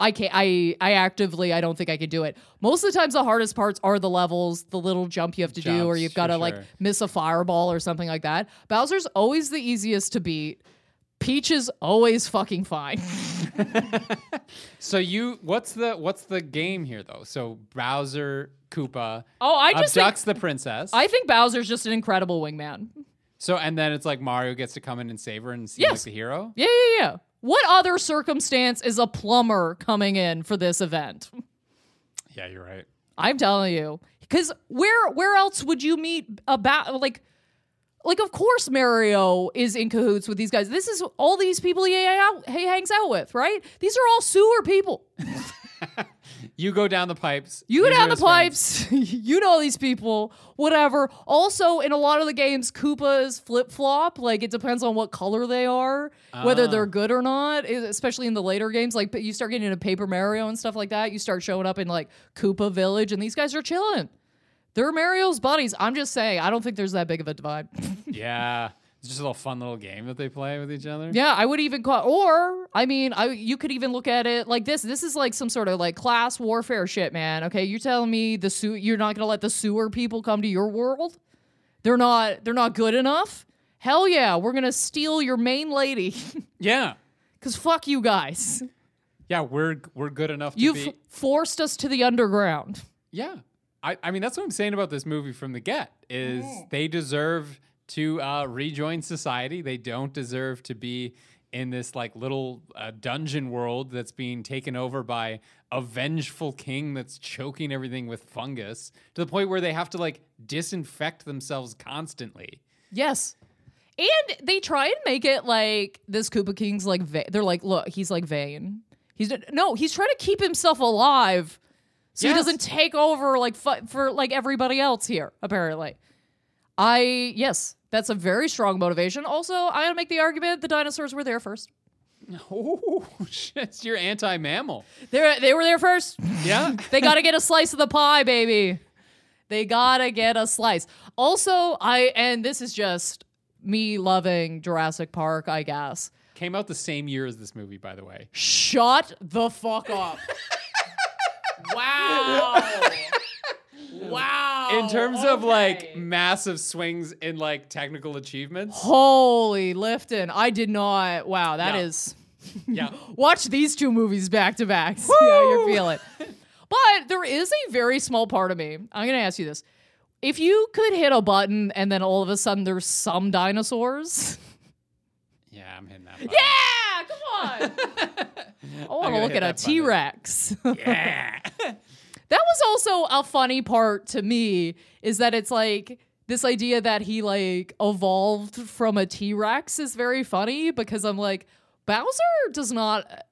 I can't I I actively I don't think I could do it. Most of the times the hardest parts are the levels, the little jump you have to do, or you've got to for like miss a fireball or something like that. Bowser's always the easiest to beat. Peach is always fucking fine. <laughs> So you what's the what's the game here though? So Bowser, Koopa Oh, I just think, the princess. I think Bowser's just an incredible wingman. so and then it's like Mario gets to come in and save her and seem like the hero. Yeah, yeah, yeah. What other circumstance is a plumber coming in for this event? Yeah, you're right. I'm telling you, because where where else would you meet about like like of course Mario is in cahoots with these guys. This is all these people he, hang out, he hangs out with, right? These are all sewer people. <laughs> You go down the pipes. You go these down the pipes. <laughs> you know these people. Whatever. Also, in a lot of the games, Koopas flip flop. Like it depends on what color they are, whether Ah. they're good or not. Especially in the later games, like you start getting into Paper Mario and stuff like that. You start showing up in like Koopa Village, and these guys are chilling. They're Mario's buddies. I'm just saying. I don't think there's that big of a divide. <laughs> Yeah. It's just a little fun little game that they play with each other. Yeah, I would even call, or I mean, I you could even look at it like this. This is like some sort of like class warfare shit, man. Okay, you're telling me the sewer, you're not gonna let the sewer people come to your world? They're not, they're not good enough. Hell yeah, we're gonna steal your main lady, <laughs> Yeah. cause fuck you guys. Yeah, we're we're good enough to You've be forced us to the underground. Yeah. I, I mean, that's what I'm saying about this movie from the get is Mm. they deserve to uh, rejoin society. They don't deserve to be in this like little uh, dungeon world that's being taken over by a vengeful king that's choking everything with fungus to the point where they have to like disinfect themselves constantly. Yes. And they try and make it like this Koopa King's like va- they're like, look, he's like vain. He's no, he's trying to keep himself alive so he doesn't take over like fu- for like everybody else here. Apparently, I yes, that's a very strong motivation. Also, I gotta make the argument the dinosaurs were there first. <laughs> Oh, shit. You're anti mammal. They they were there first. Yeah. <laughs> they got to get a slice of the pie, baby. They got to get a slice. Also, I and this is just me loving Jurassic Park, I guess. Came out the same year as this movie, by the way. Shut the fuck up. <laughs> wow. Wow. In terms of like massive swings in like technical achievements. Holy Lifton. I did not. Wow, that is. <laughs> Yeah. <laughs> Watch these two movies back to back. See how you feel it. <laughs> But there is a very small part of me. I'm going to ask you this. If you could hit a button and then all of a sudden there's some dinosaurs. Yeah, I'm hitting that. button. Yeah, come on. I want gonna look at a. T Rex. Yeah. That was also a funny part to me is that it's like this idea that he like evolved from a T-Rex is very funny because I'm like Bowser does not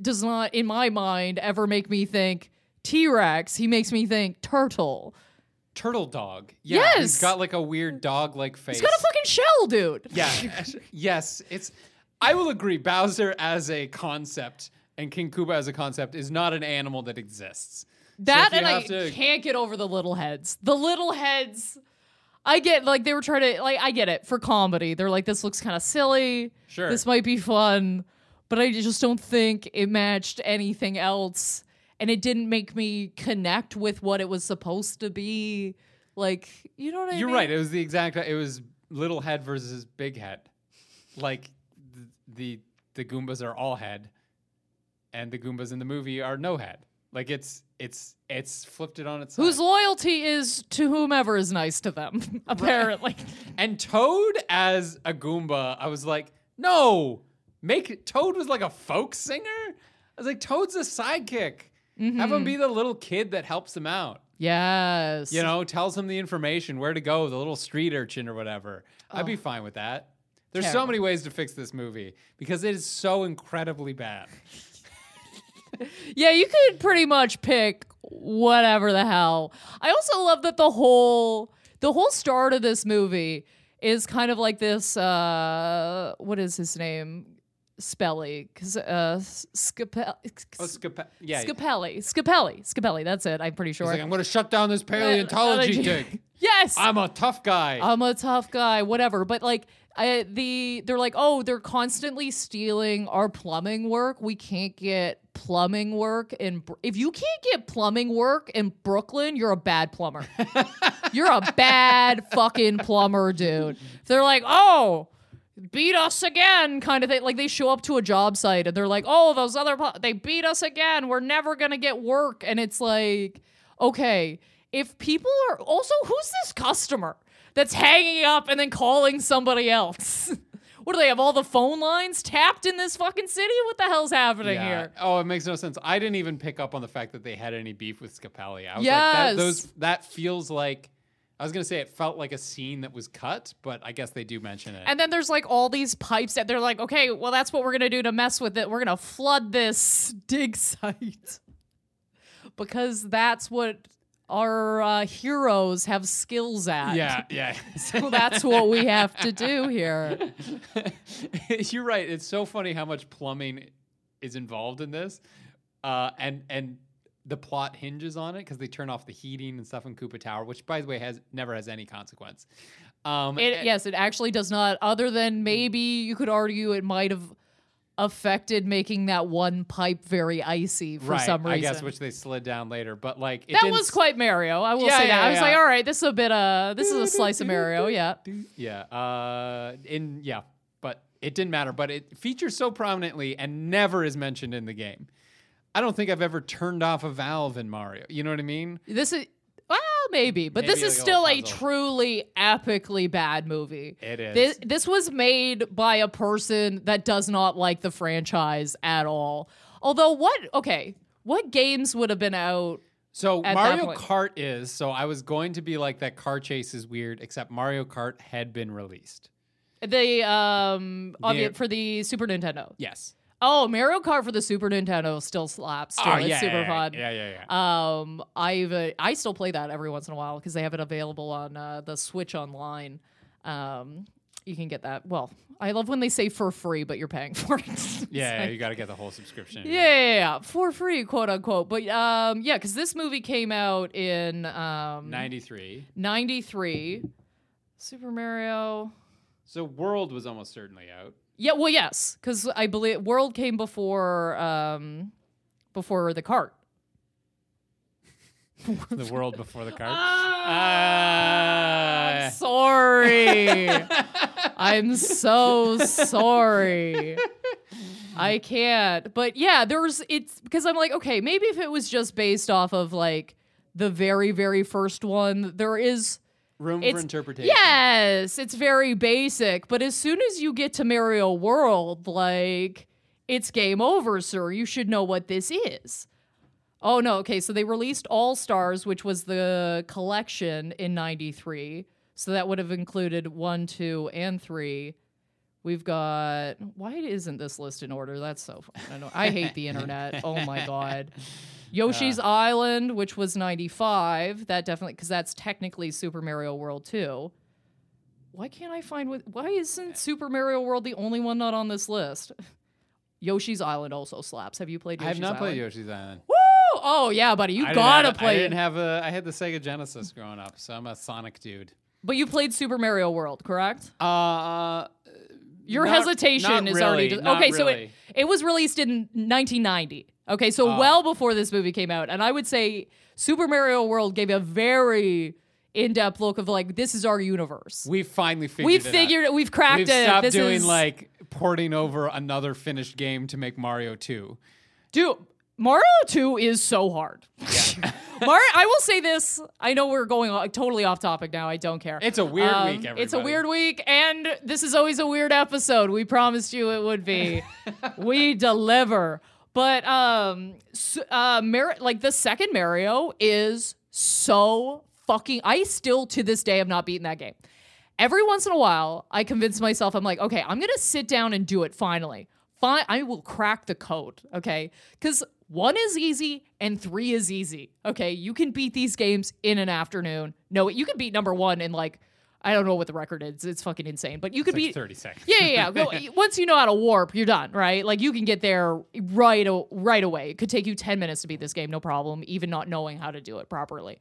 does not in my mind ever make me think T-Rex. He makes me think turtle. Turtle dog. Yeah. he's got like a weird dog like face. He's got a fucking shell, dude. Yeah. <laughs> yes. It's I will agree, Bowser as a concept and King Koopa as a concept is not an animal that exists. That you and I to- can't get over the little heads. The little heads. I get like they were trying to like I get it for comedy. They're like this looks kind of silly. Sure. This might be fun, but I just don't think it matched anything else and it didn't make me connect with what it was supposed to be. Like, you know what I mean? You're mean? right. It was the exact it was little head versus big head. Like th- the the Goombas are all head and the Goombas in the movie are no head. Like it's it's it's flipped it on its. Whose loyalty is to whomever is nice to them, <laughs> apparently. and Toad as a Goomba, I was like, no, make Toad was like a folk singer. I was like, Toad's a sidekick. Have Mm-hmm. him be the little kid that helps him out. yes. You know, tells him the information, where to go, the little street urchin or whatever. I'd be fine with that. There's so many ways to fix this movie because it is so incredibly bad. <laughs> Yeah, you could pretty much pick whatever the hell. I also love that the whole the whole start of this movie is kind of like this uh what is his name? Spelly, cause uh, Scapelli, Oh, yeah. Scapelli, Scapelli, Scapelli. That's it. I'm pretty sure. Like, I'm going to shut down this paleontology thing. <laughs> yes, I'm a tough guy. I'm a tough guy, whatever. But like, I, the they're like, oh, they're constantly stealing our plumbing work. We can't get plumbing work in. If you can't get plumbing work in Brooklyn, you're a bad plumber. <laughs> you're a bad fucking plumber, dude. They're like, oh. Beat us again, kind of thing. Like they show up to a job site and they're like, "Oh, those other pl- they beat us again. We're never gonna get work." And it's like, okay, if people are also who's this customer that's hanging up and then calling somebody else? <laughs> what do they have all the phone lines tapped in this fucking city? What the hell's happening Yeah. here? Oh, it makes no sense. I didn't even pick up on the fact that they had any beef with Scapelli. I was like, that, those that feels like I was gonna say it felt like a scene that was cut, but I guess they do mention it. And then there's like all these pipes that they're like, okay, well, that's what we're gonna do to mess with it. We're gonna flood this <laughs> dig site <laughs> because that's what our uh, heroes have skills at. yeah, <laughs> yeah. So that's what we have to do here. <laughs> You're right. It's so funny how much plumbing is involved in this, uh, and and the plot hinges on it because they turn off the heating and stuff in Koopa Tower, which by the way has never has any consequence. Um, It, yes, it actually does not. Other than maybe you could argue it might have affected making that one pipe very icy for right, some reason. I guess which they slid down later, but like it that was quite Mario. I will Yeah, say yeah, that. I was yeah. like, all right, this is a bit uh this is a <laughs> slice of Mario, yeah. Yeah. Uh in yeah, but it didn't matter. But it features so prominently and never is mentioned in the game. I don't think I've ever turned off a valve in Mario. You know what I mean? This is maybe, but Maybe this is still a puzzle. truly epically bad movie. It is. This, this was made by a person that does not like the franchise at all. Although, what? Okay, what games would have been out? So Mario. Kart is. So I was going to be like that car chase is weird, except Mario Kart had been released. The um the- Yeah. for the Super Nintendo. Yes. Oh, Mario Kart for the Super Nintendo still slaps. Too. oh it's yeah, super yeah, fun. Yeah, yeah, yeah. Um, I've uh, I still play that every once in a while because they have it available on uh, the Switch online. Um, you can get that. Well, I love when they say for free, but you're paying <laughs> for it. Yeah, like- you got to get the whole subscription. yeah, yeah, yeah, for free, quote unquote. But um, yeah, because this movie came out in um, 93. 93. Super Mario. So World was almost certainly out. Yeah, well, yes, because I believe World came before um, before the cart. The world before the cart. <laughs> Ah, Uh, sorry. <laughs> I'm so sorry. I can't. But yeah, there's it's because I'm like, okay, maybe if it was just based off of like the very, very first one, there is room it's for interpretation. Yes, it's very basic, but as soon as you get to Mario World, like it's game over, sir. You should know what this is. Oh no, okay, so they released All Stars, which was the collection in 93. So that would have included 1, 2, and 3. We've got why isn't this list in order? That's so fun. I I hate the <laughs> internet. Oh my god. Yoshi's Island, which was 95. That definitely because that's technically Super Mario World 2. Why can't I find what why isn't Super Mario World the only one not on this list? <laughs> Yoshi's Island also slaps. Have you played I Yoshi's have not Island? played Yoshi's Island. Woo! Oh yeah, buddy. You I gotta have, play I it. didn't have a. I had the Sega Genesis growing up, so I'm a Sonic dude. but you played Super Mario World, correct? Uh, Your not- hesitation not is really, already just, okay. So it it was released in 1990. Okay, so Oh. well before this movie came out, and I would say Super Mario World gave a very in-depth look of like this is our universe. we finally figured. We've it out. figured it. We've cracked We've it. stopped This doing is like porting over another finished game to make Mario 2. Dude, Mario 2 is so hard. <laughs> <laughs> Mario, I will say this. I know we're going o- totally off topic now. I don't care. It's a weird Um, week, everybody. It's a weird week, and this is always a weird episode. We promised you it would be. <laughs> we deliver. But um, uh, Mar- like the second Mario is so fucking. I still to this day have not beaten that game. Every once in a while, I convince myself I'm like, okay, I'm gonna sit down and do it finally. Fine, I will crack the code. Okay, because one is easy and three is easy. Okay, you can beat these games in an afternoon. No, you can beat number one in like I don't know what the record is. It's fucking insane. But you could Like beat 30 seconds. yeah, yeah, yeah. <laughs> Once you know how to warp, you're done, right? Like you can get there right o- right away. It could take you 10 minutes to beat this game, no problem, even not knowing how to do it properly.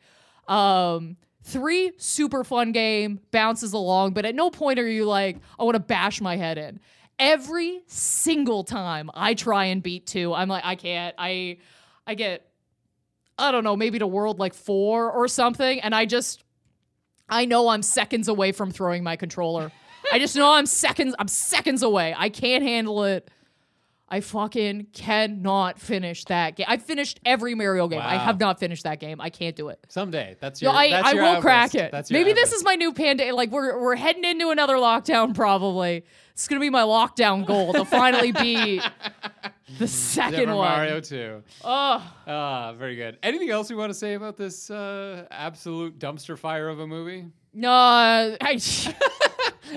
Um 3 super fun game, bounces along, but at no point are you like, I want to bash my head in. Every single time I try and beat 2, I'm like I can't. I I get I don't know, maybe to world like 4 or something and I just I know I'm seconds away from throwing my controller. I just know I'm seconds I'm seconds away. I can't handle it. I fucking cannot finish that game. I finished every Mario game. I have not finished that game. I can't do it. Someday. That's No, your. I, that's I your will crack it. That's your Maybe this is my new panda. Like we're we're heading into another lockdown. Probably it's gonna be my lockdown goal to finally be <laughs> the second Super one. Mario 2. Oh, Ah, very good. Anything else you want to say about this uh, absolute dumpster fire of a movie? no, I, <laughs>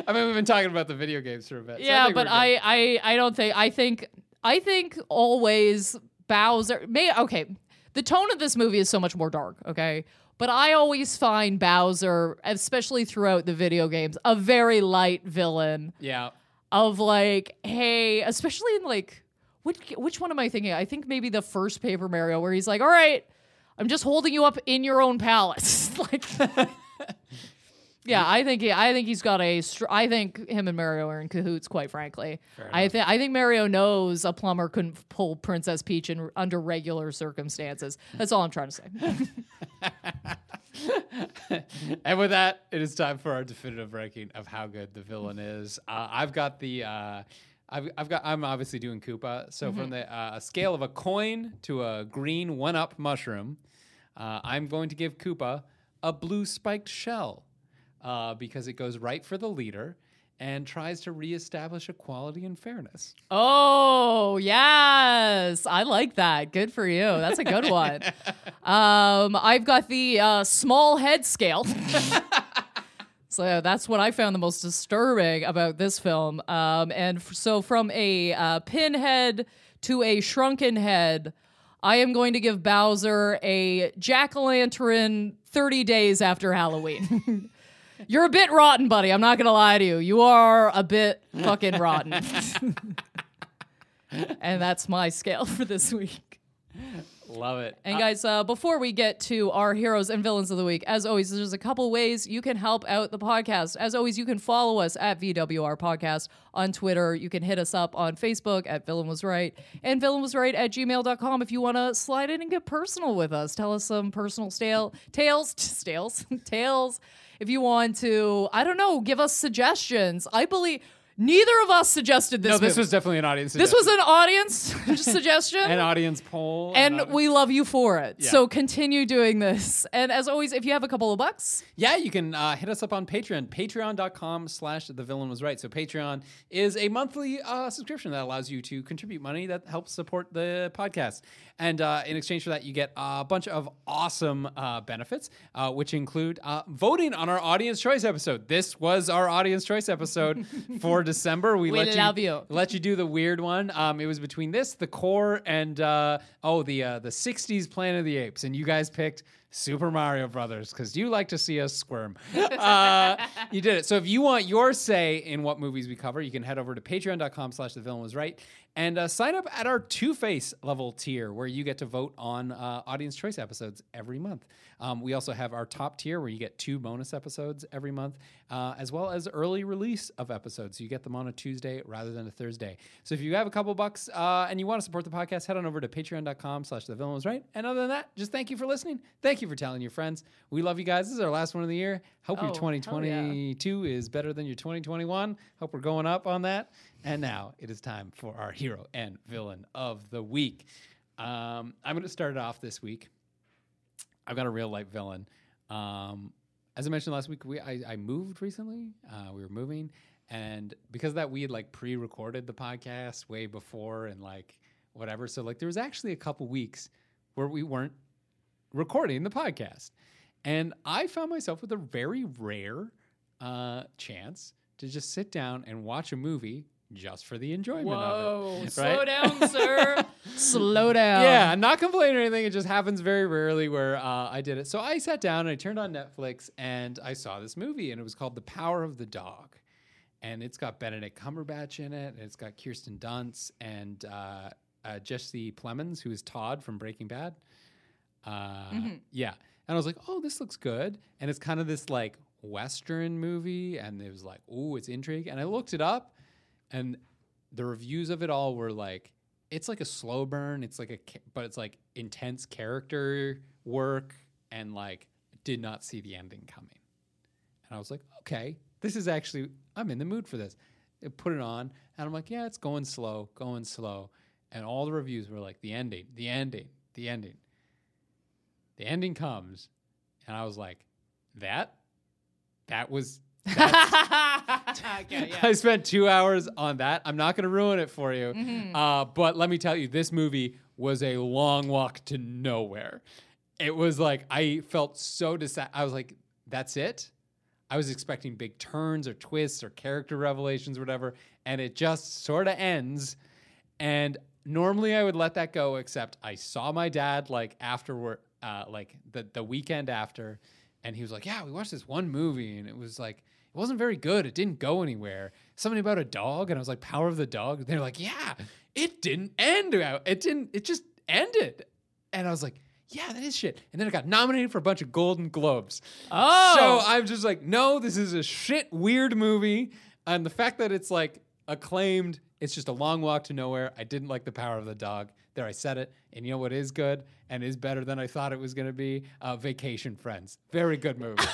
I mean, we've been talking about the video games for a bit. so yeah, but. I, I I don't think I think I think always Bowser may okay. The tone of this movie is so much more dark, okay? But I always find Bowser, especially throughout the video games, a very light villain Yeah. Of like, hey, especially in like which which one am I thinking? I think maybe the first Paper Mario where he's like, "All right, I'm just holding you up in your own palace." <laughs> like <laughs> Yeah, I think he, I think he's got a. Str- I think him and Mario are in cahoots. Quite frankly, I think I think Mario knows a plumber couldn't pull Princess Peach in under regular circumstances. That's all I'm trying to say. <laughs> <laughs> And with that, it is time for our definitive ranking of how good the villain is. Uh, I've got the. Uh, I've, I've got. I'm obviously doing Koopa. So from the uh, a scale of a coin to a green one-up mushroom, uh, I'm going to give Koopa a blue spiked shell uh, because it goes right for the leader and tries to reestablish equality and fairness. Oh yes, I like that. Good for you. That's a good <laughs> one. um, I've got the uh, small head scale. <laughs> so that's what I found the most disturbing about this film. Um, and f- so from a uh, pinhead to a shrunken head. I am going to give Bowser a jack o' lantern 30 days after Halloween. <laughs> You're a bit rotten, buddy. I'm not going to lie to you. You are a bit fucking rotten. <laughs> and that's my scale for this week. Love it. And guys, uh, before we get to our heroes and villains of the week, as always, there's a couple ways you can help out the podcast. As always, you can follow us at VWR Podcast on Twitter. You can hit us up on Facebook at Villain Was Right and Villain Was Right at gmail.com if you want to slide in and get personal with us. Tell us some personal stale tales, stales, <laughs> tales. If you want to, I don't know, give us suggestions. I believe neither of us suggested this. no, this movie. was definitely an audience. this was an audience <laughs> <laughs> suggestion an audience poll. and an- we love you for it. Yeah. So continue doing this. And as always, if you have a couple of bucks, Yeah, you can uh, hit us up on Patreon, patreon.com slash the villain was right. So Patreon is a monthly uh, subscription that allows you to contribute money that helps support the podcast. And uh, in exchange for that, you get a bunch of awesome uh, benefits, uh, which include uh, voting on our audience choice episode. This was our audience choice episode <laughs> for December. We, We let love you, you. let you do the weird one. Um, it was between this, the core, and uh, oh, the uh, the '60s Planet of the Apes, and you guys picked Super Mario Brothers because you like to see us squirm. <laughs> Uh, you did it. So if you want your say in what movies we cover, you can head over to Patreon.com/slash The Villain Was Right and uh, sign up at our Two Face level tier, where you get to vote on uh, audience choice episodes every month. Um, we also have our top tier, where you get two bonus episodes every month, uh, as well as early release of episodes. So you get them on a Tuesday rather than a Thursday. So if you have a couple bucks uh, and you want to support the podcast, head on over to patreon.com slash the villain was right. And other than that, just thank you for listening. Thank you for telling your friends. We love you guys. This is our last one of the year. Hope your Oh, yeah. 2022 is better than your 2021. Hope we're going up on that. And now it is time for our hero and villain of the week. Um, I'm going to start it off this week. I've got a real life villain. Um, as I mentioned last week, we I, I moved recently. Uh, we were moving, and because that, we had like pre-recorded the podcast way before and like whatever. So like there was actually a couple weeks where we weren't recording the podcast, and I found myself with a very rare uh, chance to just sit down and watch a movie just for the enjoyment Whoa, of it. slow right? down, <laughs> sir. slow down. Yeah, I'm not complaining or anything. It just happens very rarely where uh, I did it. So I sat down and I turned on Netflix and I saw this movie and it was called The Power of the Dog. And it's got Benedict Cumberbatch in it. And it's got Kirsten Dunst and uh, uh, Jesse Plemons, who is Todd from Breaking Bad. Uh, Yeah. And I was like, oh, this looks good. And it's kind of this like Western movie. And it was like, oh, it's intrigue. And I looked it up and the reviews of it all were like it's like a slow burn it's like a but it's like intense character work and like did not see the ending coming. And i was like okay this is actually i'm in the mood for this. I put it on and i'm like yeah it's going slow going slow. And all the reviews were like the ending the ending the ending. The ending comes and i was like that that was <laughs> okay, yeah. I spent two hours on that. I'm not going to ruin it for you. Mm-hmm. Uh, but let me tell you, this movie was a long walk to nowhere. It was like, I felt so disa- I was like, that's it? I was expecting big turns or twists or character revelations or whatever. And it just sort of ends. And normally I would let that go, except I saw my dad like afterward, uh, like the, the weekend after. And he was like, Yeah, we watched this one movie. And it was like, it wasn't very good. It didn't go anywhere. Something about a dog. And I was like, Power of the Dog. They're like, Yeah, it didn't end. It didn't, it just ended. And I was like, yeah, that is shit. And then it got nominated for a bunch of Golden Globes. Oh. So I'm just like, no, this is a shit weird movie. And the fact that it's like acclaimed, it's just a long walk to nowhere. I didn't like the power of the dog. There, I said it. And you know what is good and is better than I thought it was going to be? Uh, Vacation Friends. Very good movie. <laughs>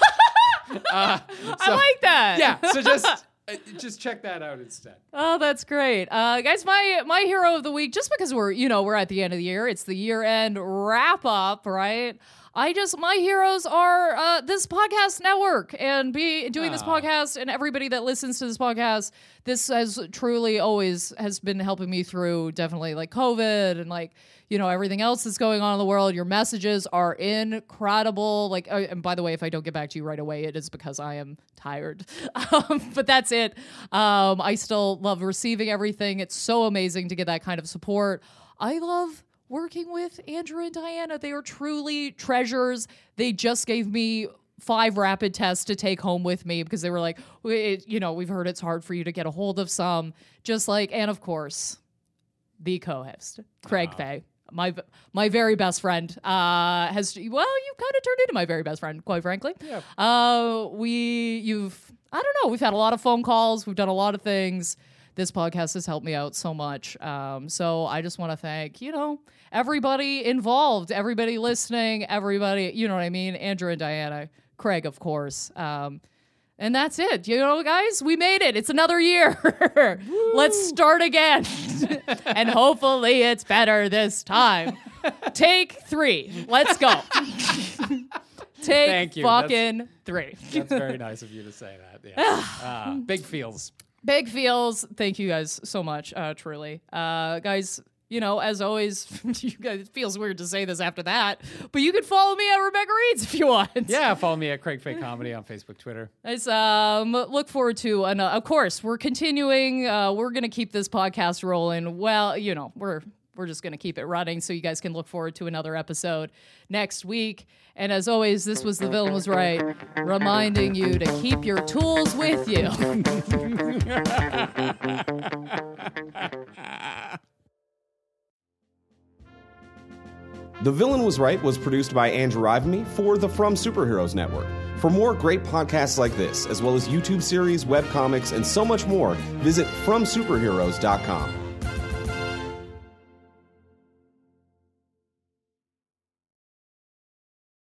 uh, I like that. yeah. So just <laughs> uh, just check that out instead. Oh, that's great, uh, guys. My my hero of the week, just because we're you know we're at the end of the year, it's the year end wrap up, right? I just my heroes are uh, this podcast network and be doing this Aw. podcast and everybody that listens to this podcast. This has truly always has been helping me through definitely like COVID and like you know everything else that's going on in the world. Your messages are incredible. Like, uh, and by the way, if I don't get back to you right away, it is because I am tired. <laughs> Um, but that's it. Um, I still love receiving everything. It's so amazing to get that kind of support. I love working with Andrew and Diana. They are truly treasures. They just gave me five rapid tests to take home with me because they were like, "We- you know, we've heard it's hard for you to get a hold of some. Just like, and of course, the co-host, Craig Fay. My my very best friend uh, has well, you've kind of turned into my very best friend, quite frankly. Yeah. Uh, we you've I don't know. We've had a lot of phone calls. We've done a lot of things. This podcast has helped me out so much. Um, so I just want to thank you know everybody involved, everybody listening, everybody. You know what I mean? Andrew and Diana, Craig, of course. Um, and that's it. You know, guys, we made it. It's another year. <laughs> Let's start again. <laughs> and hopefully it's better this time. Take three. Let's go. <laughs> Take Thank you. That's- fucking three. That's very nice of you to say that. Yeah. <sighs> Uh, big feels. Big feels. Thank you guys so much, uh, truly. Uh, guys, you know, as always, <laughs> you guys, it feels weird to say this after that, but you can follow me at Rebecca Reads if you want. Yeah, <laughs> follow me at Craig Fake Comedy on Facebook, Twitter. Guys, um, look forward to, and uh, of course, we're continuing. Uh, we're gonna keep this podcast rolling. Well, you know, we're we're just gonna keep it running, so you guys can look forward to another episode next week. And as always, this was the villain was right, reminding you to keep your tools with you. The Villain Was Right was produced by Andrew Ivimey for the From Superheroes Network. For more great podcasts like this, as well as YouTube series, webcomics, and so much more, visit FromSuperheroes.com.